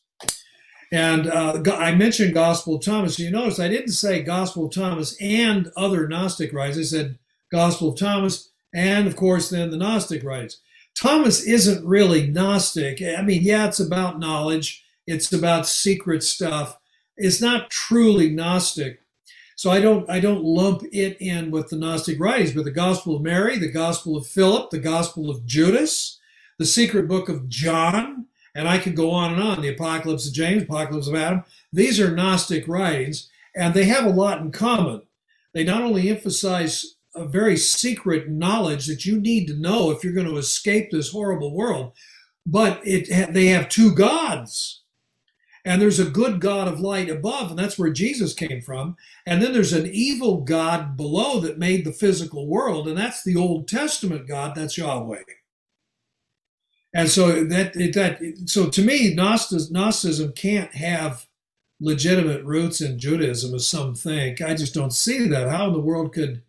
And uh, I mentioned Gospel of Thomas. You notice I didn't say Gospel of Thomas and other Gnostic writers. I said Gospel of Thomas and, of course, then the Gnostic writers. Thomas isn't really Gnostic. I mean, yeah, it's about knowledge, it's about secret stuff. It's not truly Gnostic. So I don't I don't lump it in with the Gnostic writings, but the Gospel of Mary, the Gospel of Philip, the Gospel of Judas, the secret book of John, and I could go on and on. The Apocalypse of James, Apocalypse of Adam. These are Gnostic writings, and they have a lot in common. They not only emphasize a very secret knowledge that you need to know if you're going to escape this horrible world, but it they have two gods. And there's a good God of light above, and that's where Jesus came from. And then there's an evil God below that made the physical world, and that's the Old Testament God, that's Yahweh. And so that that so to me, Gnosticism can't have legitimate roots in Judaism, as some think. I just don't see that. How in the world could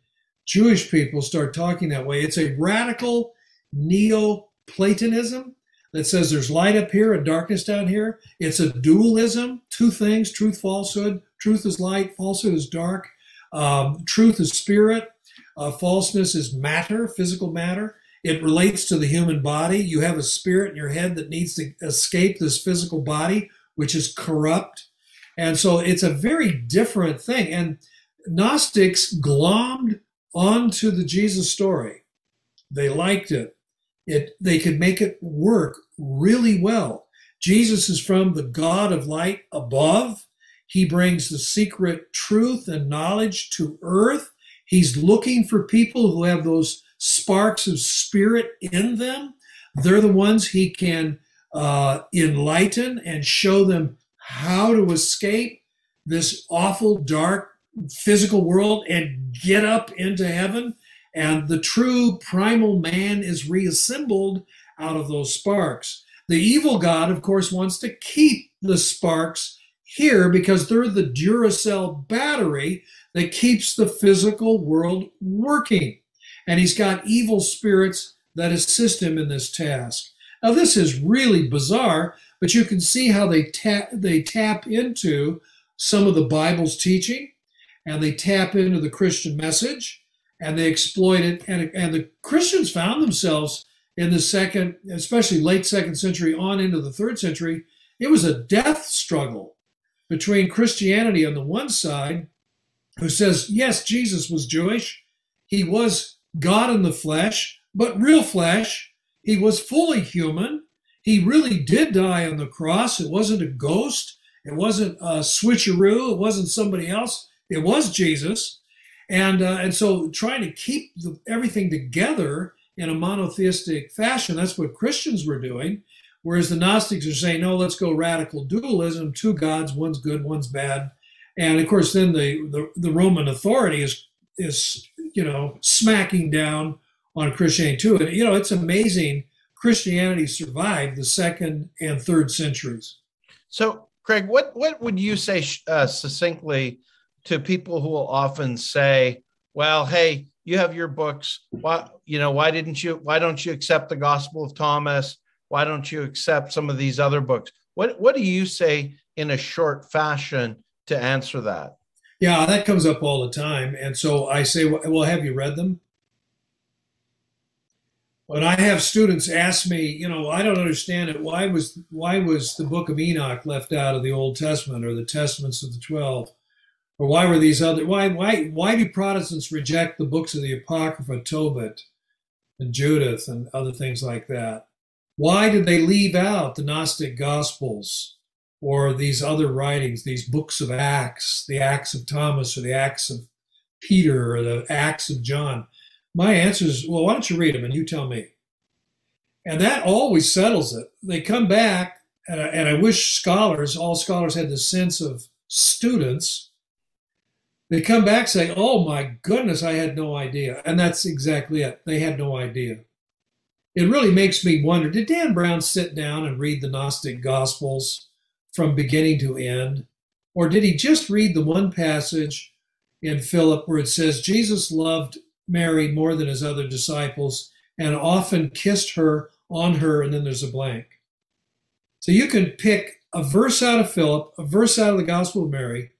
Jewish people start talking that way? It's a radical Neo-Platonism that says there's light up here and darkness down here. It's a dualism, two things: truth, falsehood. Truth is light, falsehood is dark. Um, truth is spirit, uh, falseness is matter, physical matter. It relates to the human body. You have a spirit in your head that needs to escape this physical body, which is corrupt. And so it's a very different thing. And Gnostics glommed onto the Jesus story. They liked it. It they could make it work really well. Jesus is from the God of light above. He brings the secret truth and knowledge to earth. He's looking for people who have those sparks of spirit in them. They're the ones he can uh, enlighten and show them how to escape this awful, dark, physical world and get up into heaven. And the true primal man is reassembled out of those sparks. The evil God, of course, wants to keep the sparks here because they're the Duracell battery that keeps the physical world working and he's got evil spirits that assist him in this task. Now, this is really bizarre, but you can see how they tap, they tap into some of the Bible's teaching and they tap into the Christian message and they exploit it. And, and the Christians found themselves in the second, especially late second century on into the third century. It was a death struggle between Christianity on the one side, who says, yes, Jesus was Jewish, he was God in the flesh, but real flesh. He was fully human. He really did die on the cross. It wasn't a ghost. It wasn't a switcheroo. It wasn't somebody else. It was Jesus. And, uh, and so trying to keep the, everything together in a monotheistic fashion, that's what Christians were doing. Whereas the Gnostics are saying, no, let's go radical dualism, two gods, one's good, one's bad. And of course, then the, the, the Roman authority is is you know smacking down on Christianity too. And you know, it's amazing Christianity survived the second and third centuries. So, Craig, what what would you say uh, succinctly to people who will often say, "Well, hey, you have your books. Why you know why didn't you? Why don't you accept the Gospel of Thomas? Why don't you accept some of these other books?" What what do you say in a short fashion to answer that? Yeah, that comes up all the time. And so I say, well, have you read them? When I have students ask me, you know, I don't understand it. Why was why was the book of Enoch left out of the Old Testament or the Testaments of the Twelve? Or why were these other why why why do Protestants reject the books of the Apocrypha, Tobit and Judith and other things like that? Why did they leave out the Gnostic Gospels? or these other writings, these books of Acts, the Acts of Thomas or the Acts of Peter or the Acts of John? My answer is, well, why don't you read them and you tell me? And that always settles it. They come back, and I, and I wish scholars, all scholars had the sense of students. They come back saying, oh my goodness, I had no idea. And that's exactly it. They had no idea. It really makes me wonder did Dan Brown sit down and read the Gnostic Gospels? from beginning to end? Or did he just read the one passage in Philip where it says Jesus loved Mary more than his other disciples and often kissed her on her, and then there's a blank. So you can pick a verse out of Philip, a verse out of the Gospel of Mary,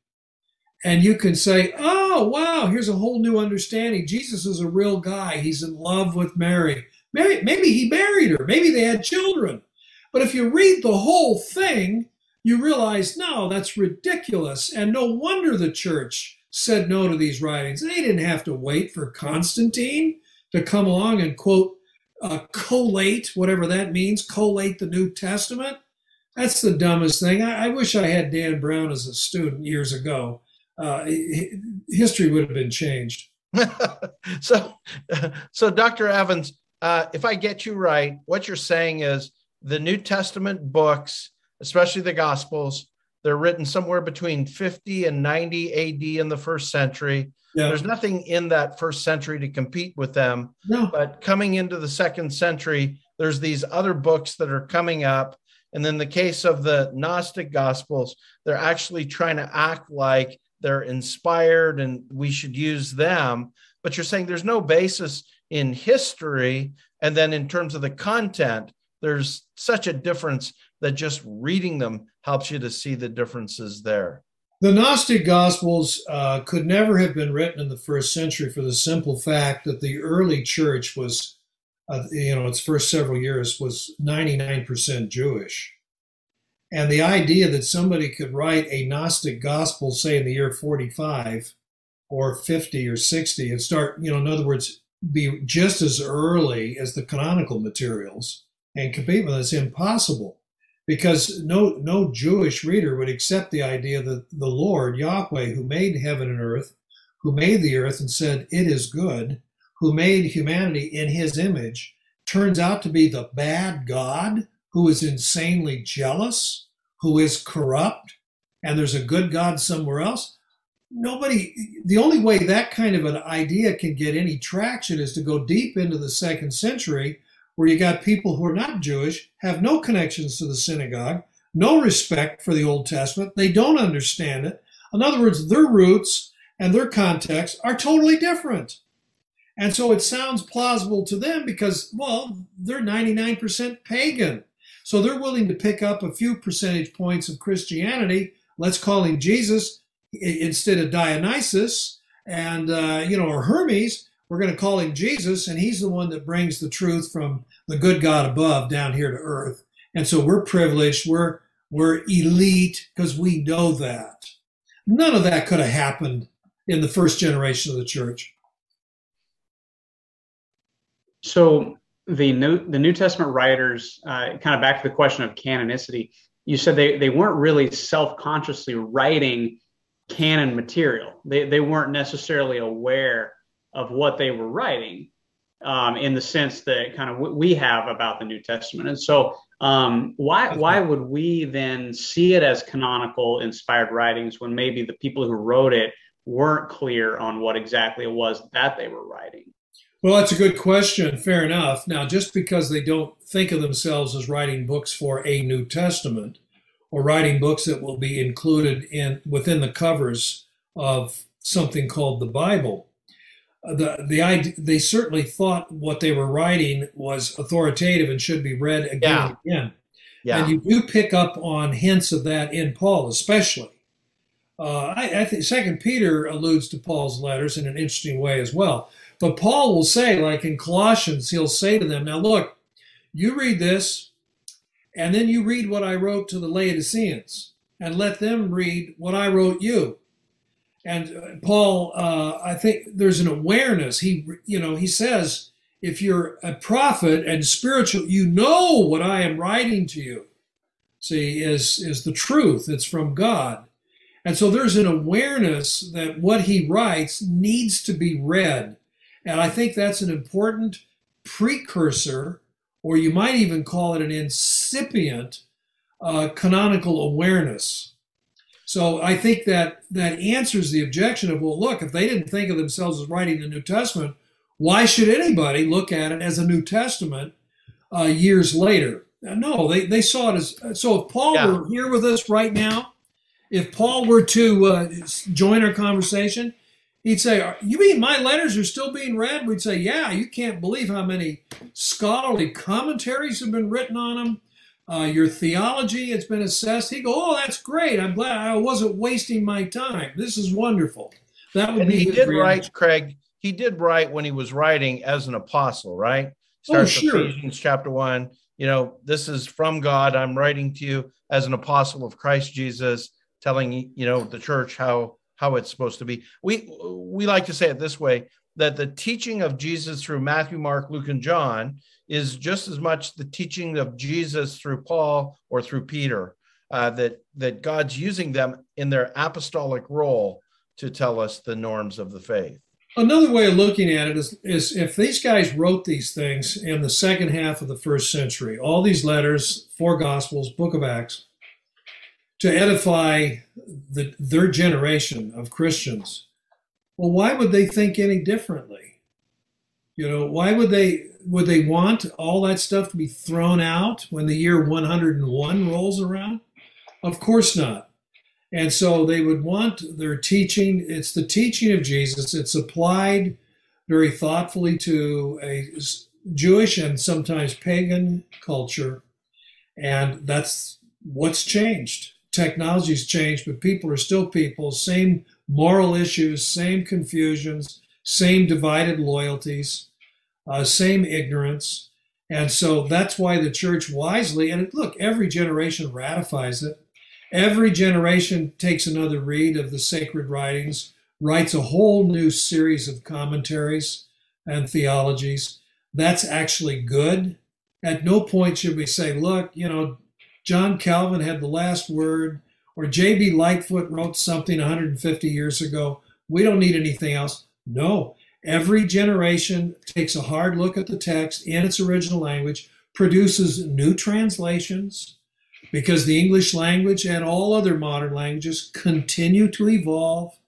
and you can say, oh, wow, here's a whole new understanding. Jesus is a real guy. He's in love with Mary. Mary maybe he married her. Maybe they had children. But if you read the whole thing, you realize, no, that's ridiculous. And no wonder the church said no to these writings. They didn't have to wait for Constantine to come along and quote, uh, collate, whatever that means, collate the New Testament. That's the dumbest thing. I, I wish I had Dan Brown as a student years ago. Uh, history would have been changed. so, so Dr. Evans, uh, if I get you right, what you're saying is the New Testament books especially the Gospels. They're written somewhere between 50 and 90 AD in the first century. Yeah. There's nothing in that first century to compete with them. No. But coming into the second century, there's these other books that are coming up. And in the case of the Gnostic Gospels, they're actually trying to act like they're inspired and we should use them. But you're saying there's no basis in history. And then in terms of the content, there's such a difference that just reading them helps you to see the differences there. The Gnostic Gospels uh, could never have been written in the first century for the simple fact that the early church was, uh, you know, its first several years was 99% Jewish. And the idea that somebody could write a Gnostic Gospel, say in the year 45 or 50 or 60, and start, you know, in other words, be just as early as the canonical materials and compete with us impossible. Because no no Jewish reader would accept the idea that the Lord Yahweh, who made heaven and earth, who made the earth and said it is good, who made humanity in His image, turns out to be the bad God who is insanely jealous, who is corrupt, and there's a good God somewhere else. Nobody, the only way that kind of an idea can get any traction is to go deep into the second century where you got people who are not Jewish, have no connections to the synagogue, no respect for the Old Testament, they don't understand it. In other words, their roots and their context are totally different. And so it sounds plausible to them because, well, they're 99% pagan. So they're willing to pick up a few percentage points of Christianity. Let's call him Jesus instead of Dionysus and, uh, you know, or Hermes we're going to call him Jesus, and he's the one that brings the truth from the good God above down here to earth. And so we're privileged, we're we're elite because we know that. None of that could have happened in the first generation of the church. So the New the New Testament writers, uh, kind of back to the question of canonicity. You said they they weren't really self consciously writing canon material. They they weren't necessarily aware of what they were writing um, in the sense that kind of we have about the New Testament. And so Um, why why would we then see it as canonical inspired writings when maybe the people who wrote it weren't clear on what exactly it was that they were writing? Well, that's a good question. Fair enough. Now, just because they don't think of themselves as writing books for a New Testament or writing books that will be included in within the covers of something called the Bible, uh, the the idea, they certainly thought what they were writing was authoritative and should be read again yeah. and again. Yeah. And you do pick up on hints of that in Paul, especially. Uh, I, I think Second Peter alludes to Paul's letters in an interesting way as well. But Paul will say, like in Colossians, he'll say to them, Now look, you read this, and then you read what I wrote to the Laodiceans, and let them read what I wrote you. And uh, Paul, uh, I think there's an awareness. He, you know, he says, if you're a prophet and spiritual, you know what I am writing to you. See, is is the truth. It's from God. And so there's an awareness that what he writes needs to be read. And I think that's an important precursor, or you might even call it an incipient uh, canonical awareness. So I think that that answers the objection of, well, look, if they didn't think of themselves as writing the New Testament, why should anybody look at it as a New Testament uh, years later? No, they, they saw it as so. If Paul yeah. were here with us right now, if Paul were to uh, join our conversation, he'd say, You mean my letters are still being read? We'd say, Yeah, you can't believe how many scholarly commentaries have been written on them. Uh, your theology has been assessed. He'd go, Oh, that's great. I'm glad I wasn't wasting my time. This is wonderful. That would and be he did reaction. write, Craig. He did write when he was writing as an apostle, right? Starts oh, sure. Ephesians chapter one. You know, this is from God. I'm writing to you as an apostle of Christ Jesus, telling you know the church how how it's supposed to be. We we like to say it this way that the teaching of Jesus through Matthew, Mark, Luke, and John is just as much the teaching of Jesus through Paul or through Peter. Uh, that that God's using them in their apostolic role to tell us the norms of the faith. Another way of looking at it is, is if these guys wrote these things in the second half of the first century, all these letters, four Gospels, Book of Acts, to edify the, their generation of Christians. Well, why would they think any differently? You know, why would they would they want all that stuff to be thrown out when the year 101 rolls around? Of course not. And so they would want their teaching, it's the teaching of Jesus. It's applied very thoughtfully to a Jewish and sometimes pagan culture. And that's what's changed technology's changed, but people are still people, same moral issues, same confusions, same divided loyalties, uh, same ignorance. And so that's why the church wisely, and look, every generation ratifies it. Every generation takes another read of the sacred writings, writes a whole new series of commentaries and theologies. That's actually good. At no point should we say, look, you know, John Calvin had the last word, or J.B. Lightfoot wrote something 150 years ago. We don't need anything else. No, every generation takes a hard look at the text in its original language, produces new translations, because the English language and all other modern languages continue to evolve.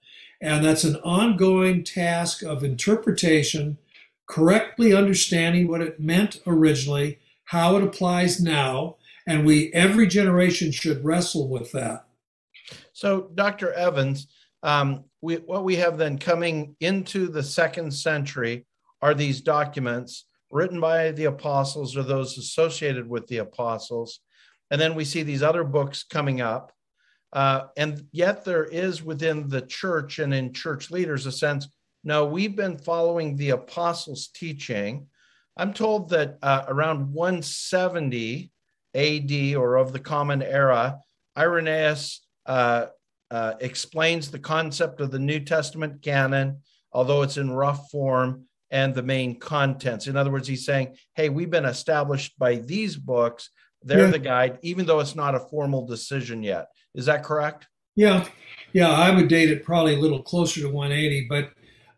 And that's an ongoing task of interpretation, correctly understanding what it meant originally, how it applies now, and we every generation should wrestle with that. So, Dr. Evans, um, we, what we have then coming into the second century are these documents written by the apostles or those associated with the apostles. And then we see these other books coming up. Uh, and yet, there is within the church and in church leaders a sense no, we've been following the apostles' teaching. I'm told that uh, around 170, AD or of the Common Era, Irenaeus uh, uh, explains the concept of the New Testament canon, although it's in rough form, and the main contents. In other words, he's saying, hey, we've been established by these books. They're yeah. the guide, even though it's not a formal decision yet. Is that correct? Yeah. Yeah, I would date it probably a little closer to 180, but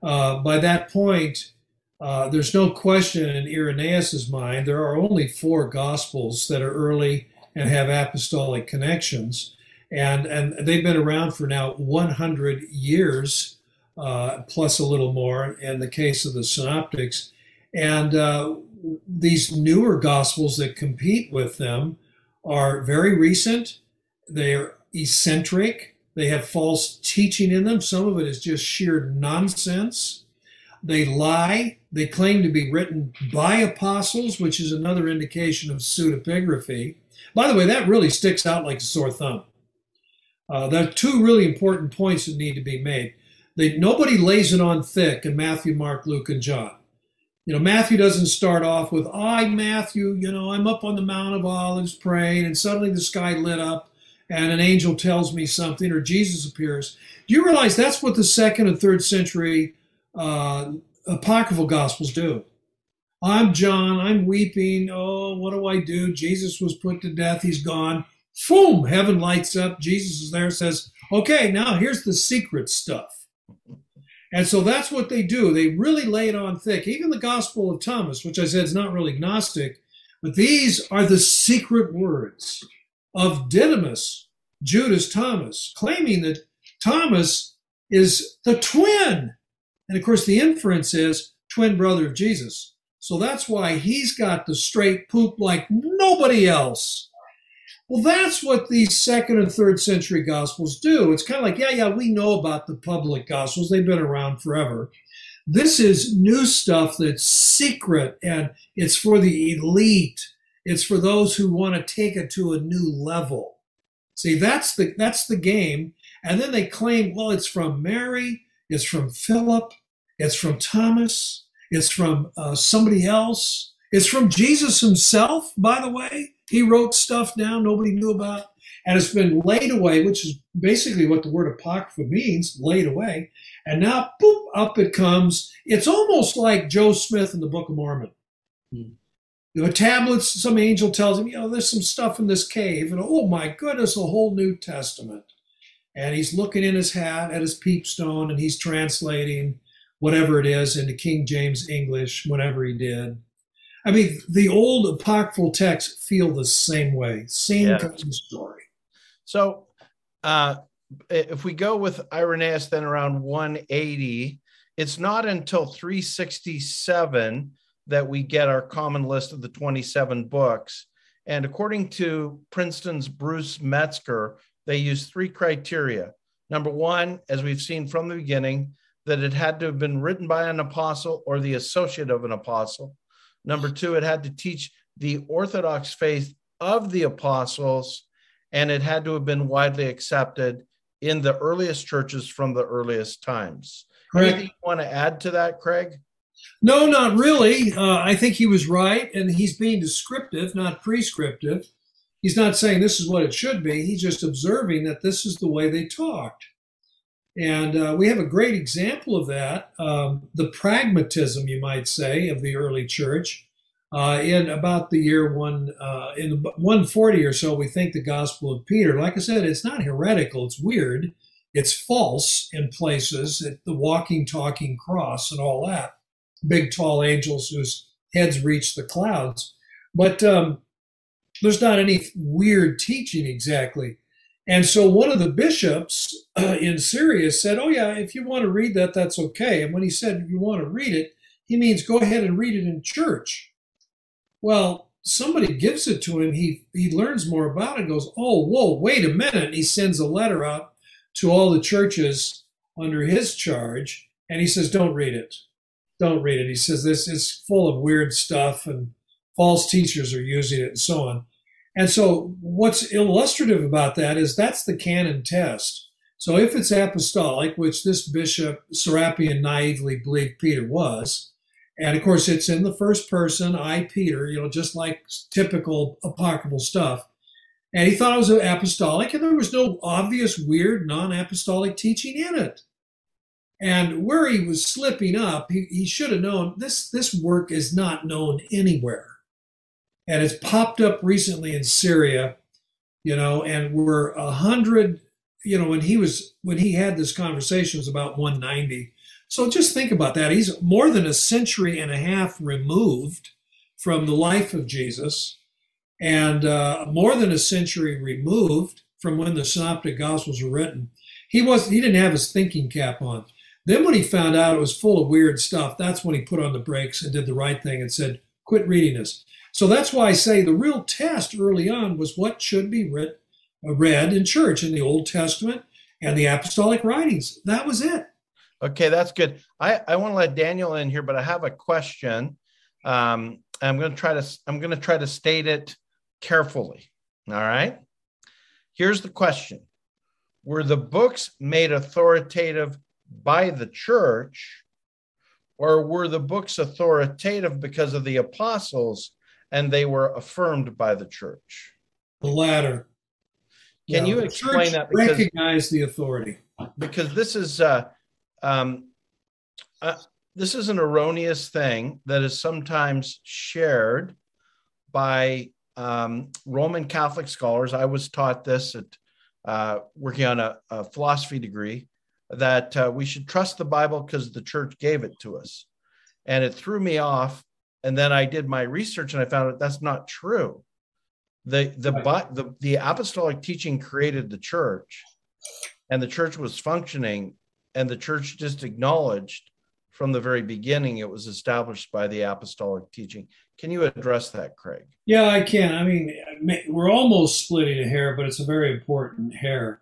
uh, by that point, uh, there's no question in Irenaeus's mind there are only four gospels that are early and have apostolic connections, and and they've been around for now 100 years uh, plus a little more in the case of the synoptics, and uh, these newer gospels that compete with them are very recent. They're eccentric. They have false teaching in them. Some of it is just sheer nonsense. They lie. They claim to be written by apostles, which is another indication of pseudepigraphy. By the way, that really sticks out like a sore thumb. Uh, there are two really important points that need to be made. They, nobody lays it on thick in Matthew, Mark, Luke, and John. You know, Matthew doesn't start off with, I, Matthew, you know, I'm up on the Mount of Olives praying, and suddenly the sky lit up and an angel tells me something, or Jesus appears. Do you realize that's what the second and third century uh, apocryphal gospels do? I'm John, I'm weeping. Oh, what do I do? Jesus was put to death, he's gone. Boom, heaven lights up. Jesus is there, says, Okay, now here's the secret stuff. And so that's what they do. They really lay it on thick. Even the Gospel of Thomas, which I said is not really Gnostic, but these are the secret words of Didymus, Judas Thomas, claiming that Thomas is the twin. And of course, the inference is twin brother of Jesus. So that's why he's got the straight poop like nobody else. Well, that's what these second and third century gospels do. It's kind of like, yeah, yeah, we know about the public gospels, they've been around forever. This is new stuff that's secret and it's for the elite. It's for those who want to take it to a new level. See, that's the that's the game. And then they claim, well, it's from Mary, it's from Philip, it's from Thomas, it's from uh, somebody else, it's from Jesus himself, by the way. He wrote stuff down nobody knew about, and it's been laid away, which is basically what the word apocrypha means laid away. And now, boop, up it comes. It's almost like Joe Smith in the Book of Mormon. Hmm. The tablets, some angel tells him, you know, there's some stuff in this cave. And oh my goodness, a whole New Testament. And he's looking in his hat at his peepstone and he's translating whatever it is into King James English, whatever he did. I mean, the old apocryphal texts feel the same way, same yeah. kind of story. So, uh, if we go with Irenaeus, then around 180, it's not until 367 that we get our common list of the 27 books. And according to Princeton's Bruce Metzger, they use three criteria. Number one, as we've seen from the beginning, that it had to have been written by an apostle or the associate of an apostle. Number two, it had to teach the Orthodox faith of the apostles, and it had to have been widely accepted in the earliest churches from the earliest times. Correct. Anything you want to add to that, Craig? No, not really. Uh, I think he was right, and he's being descriptive, not prescriptive. He's not saying this is what it should be. He's just observing that this is the way they talked. And uh, we have a great example of that, um, the pragmatism, you might say, of the early church. Uh, in about the year one, uh, in 140 or so, we think the Gospel of Peter. Like I said, it's not heretical; it's weird, it's false in places. It, the walking, talking cross and all that, big, tall angels whose heads reach the clouds. But um, there's not any weird teaching exactly. And so one of the bishops in Syria said, Oh, yeah, if you want to read that, that's okay. And when he said you want to read it, he means go ahead and read it in church. Well, somebody gives it to him. He, he learns more about it, goes, Oh, whoa, wait a minute. He sends a letter out to all the churches under his charge. And he says, Don't read it. Don't read it. He says, This is full of weird stuff and false teachers are using it and so on. And so, what's illustrative about that is that's the canon test. So, if it's apostolic, which this bishop Serapion naively believed Peter was, and of course it's in the first person, I, Peter, you know, just like typical apocryphal stuff. And he thought it was apostolic, and there was no obvious, weird, non apostolic teaching in it. And where he was slipping up, he, he should have known this, this work is not known anywhere and it's popped up recently in Syria, you know, and we're a hundred, you know, when he was when he had this conversation was about 190. So just think about that. He's more than a century and a half removed from the life of Jesus, and uh, more than a century removed from when the Synoptic Gospels were written. He was he didn't have his thinking cap on. Then when he found out it was full of weird stuff, that's when he put on the brakes and did the right thing and said, "Quit reading this." So that's why I say the real test early on was what should be read, uh, read in church in the Old Testament and the apostolic writings. That was it. Okay, that's good. I, I want to let Daniel in here, but I have a question. Um, I'm going to try to I'm going to try to state it carefully. All right. Here's the question: Were the books made authoritative by the church, or were the books authoritative because of the apostles and they were affirmed by the church? The latter. Can you explain that? Because, recognize the authority. Because this is uh, um, uh, this is an erroneous thing that is sometimes shared by um, Roman Catholic scholars. I was taught this at uh, working on a, a, philosophy degree that uh, we should trust the Bible because the church gave it to us, and it threw me off. And then I did my research and I found that that's not true. The the right. the, the apostolic teaching created the church, and the church was functioning and the church just acknowledged from the very beginning it was established by the apostolic teaching. Can you address that, Craig? Yeah, I can. I mean, we're almost splitting a hair, but it's a very important hair.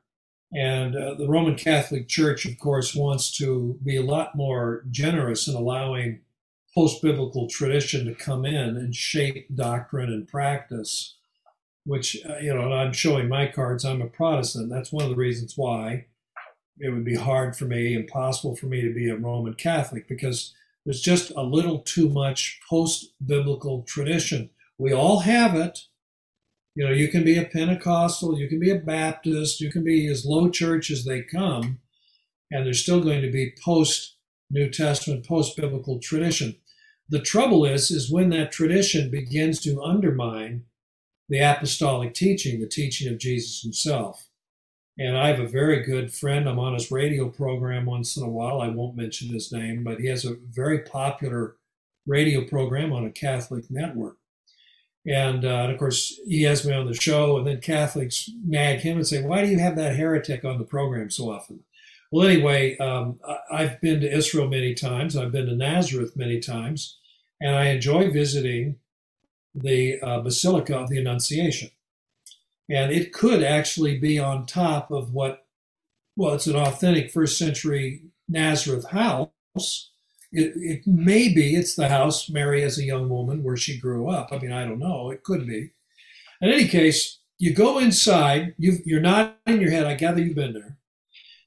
And uh, the Roman Catholic Church, of course, wants to be a lot more generous in allowing post biblical tradition to come in and shape doctrine and practice, which, uh, you know, I'm showing my cards. I'm a Protestant. That's one of the reasons why it would be hard for me, impossible for me to be a Roman Catholic because there's just a little too much post biblical tradition. We all have it. You know, you can be a Pentecostal, you can be a Baptist, you can be as low church as they come, and there's still going to be post New Testament, post biblical tradition. The trouble is, is when that tradition begins to undermine the apostolic teaching, the teaching of Jesus himself. And I have a very good friend. I'm on his radio program once in a while. I won't mention his name, but he has a very popular radio program on a Catholic network. And, uh, and of course, he has me on the show, and then Catholics nag him and say, Why do you have that heretic on the program so often? Well, anyway, um, I've been to Israel many times, I've been to Nazareth many times, and I enjoy visiting the uh, Basilica of the Annunciation. And it could actually be on top of what well it's an authentic first century nazareth house. It, it may be it's the house mary as a young woman where she grew up. I mean i don't know. It could be. In any case you go inside. You you're not in your head. I gather you've been there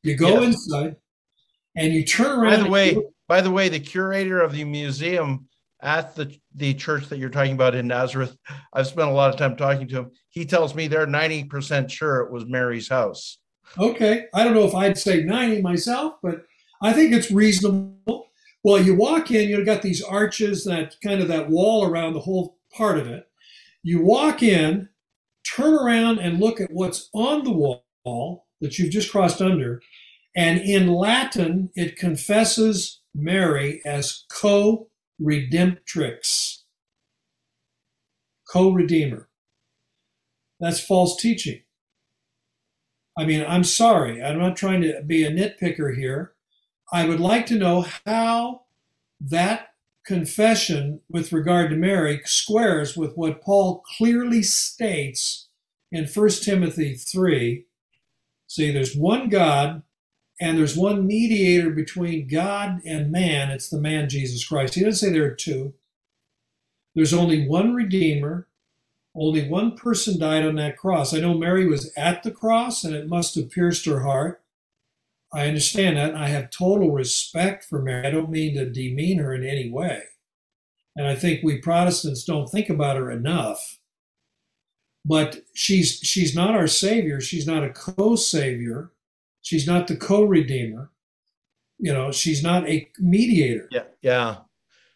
you go inside and you turn around by the way by the way the curator of the museum at the the church that you're talking about in Nazareth. I've spent a lot of time talking to him. He tells me they're 90% sure it was Mary's house. Okay. I don't know if I'd say 90 myself, but I think it's reasonable. Well, you walk in, you've got these arches, that kind of that wall around the whole part of it. You walk in, turn around and look at what's on the wall that you've just crossed under. And in Latin, it confesses Mary as co redemptrix, co redeemer. That's false teaching. I mean, I'm sorry, I'm not trying to be a nitpicker here. I would like to know how that confession with regard to Mary squares with what Paul clearly states in 1 Timothy 3. See, there's one God and there's one mediator between God and man. It's the man Jesus Christ. He doesn't say there are two. There's only one Redeemer. Only one person died on that cross. I know Mary was at the cross and it must have pierced her heart. I understand that. I have total respect for Mary. I don't mean to demean her in any way. And I think we Protestants don't think about her enough. But she's she's not our savior. She's not a co-savior. She's not the co-redeemer. You know, she's not a mediator. Yeah, yeah.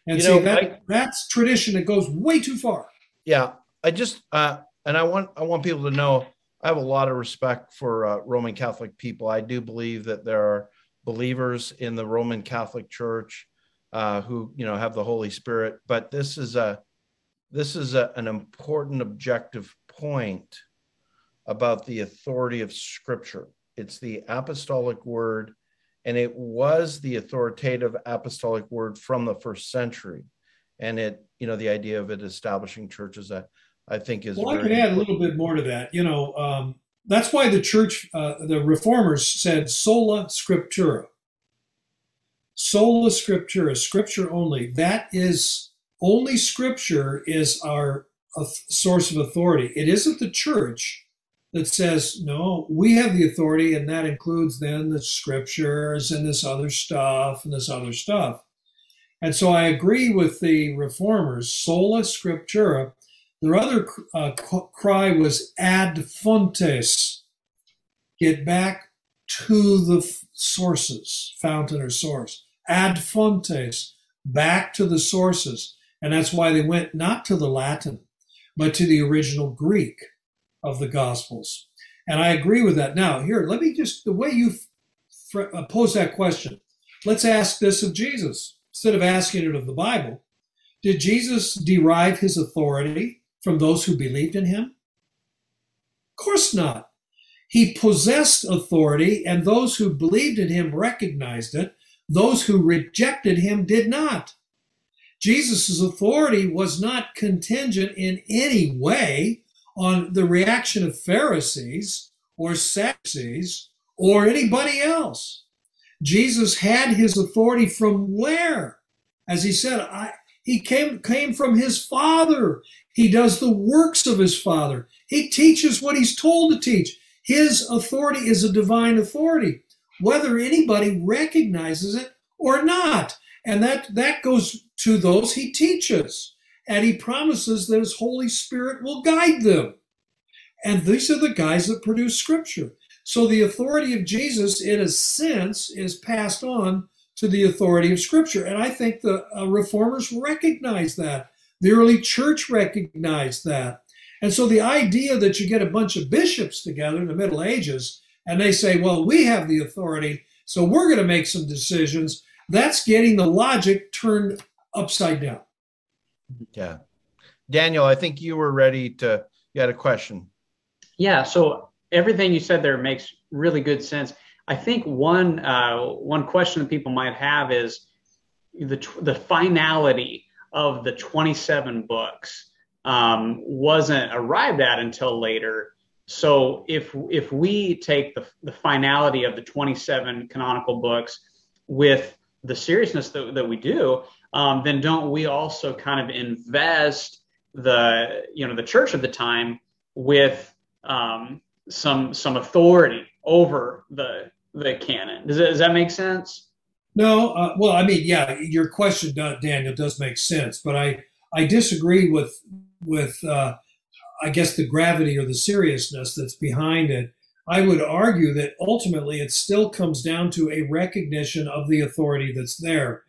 And you see know, that I, that's tradition that goes way too far. Yeah, I just uh, and I want I want people to know I have a lot of respect for uh, Roman Catholic people. I do believe that there are believers in the Roman Catholic Church uh, who you know have the Holy Spirit. But this is a this is a, an important objective point about the authority of Scripture. It's the apostolic word, and it was the authoritative apostolic word from the first century. And it, you know, the idea of it establishing churches, I, I think is. Well, I can add a little bit more to that. You know, um, that's why the church, uh, the reformers said sola scriptura. Sola scriptura, scripture only. That is only scripture is our uh, source of authority. It isn't the church that says, no, we have the authority, and that includes then the scriptures and this other stuff and this other stuff. And so I agree with the reformers, sola scriptura. Their other uh, cry was ad fontes, get back to the sources, fountain or source. Ad fontes, back to the sources. And that's why they went not to the Latin, but to the original Greek of the Gospels. And I agree with that. Now, here, let me just, the way you uh, pose that question, let's ask this of Jesus instead of asking it of the Bible. Did Jesus derive his authority from those who believed in him? Of course not. He possessed authority, and those who believed in him recognized it. Those who rejected him did not. Jesus' authority was not contingent in any way on the reaction of Pharisees or Sadducees or anybody else. Jesus had his authority from where? As he said, I, he came, came from his Father. He does the works of his Father. He teaches what he's told to teach. His authority is a divine authority, whether anybody recognizes it or not. And that, that goes to those he teaches. And he promises that his Holy Spirit will guide them. And these are the guys that produce scripture. So the authority of Jesus, in a sense, is passed on to the authority of scripture. And I think the uh, reformers recognize that. The early church recognized that. And so the idea that you get a bunch of bishops together in the Middle Ages and they say, well, we have the authority, so we're going to make some decisions, that's getting the logic turned upside down. Yeah. Daniel, I think you were ready to, you had a question. Yeah. So everything you said there makes really good sense. I think one uh, one question that people might have is the the finality of the 27 books um, wasn't arrived at until later. So if if we take the the finality of the 27 canonical books with the seriousness that, that we do, um, then don't we also kind of invest the you know the church of the time with um, some some authority over the the canon. Does that, does that make sense? No, uh, well, I mean, yeah, your question, Daniel, does make sense, but I I disagree with with uh, I guess the gravity or the seriousness that's behind it. I would argue that ultimately it still comes down to a recognition of the authority that's there.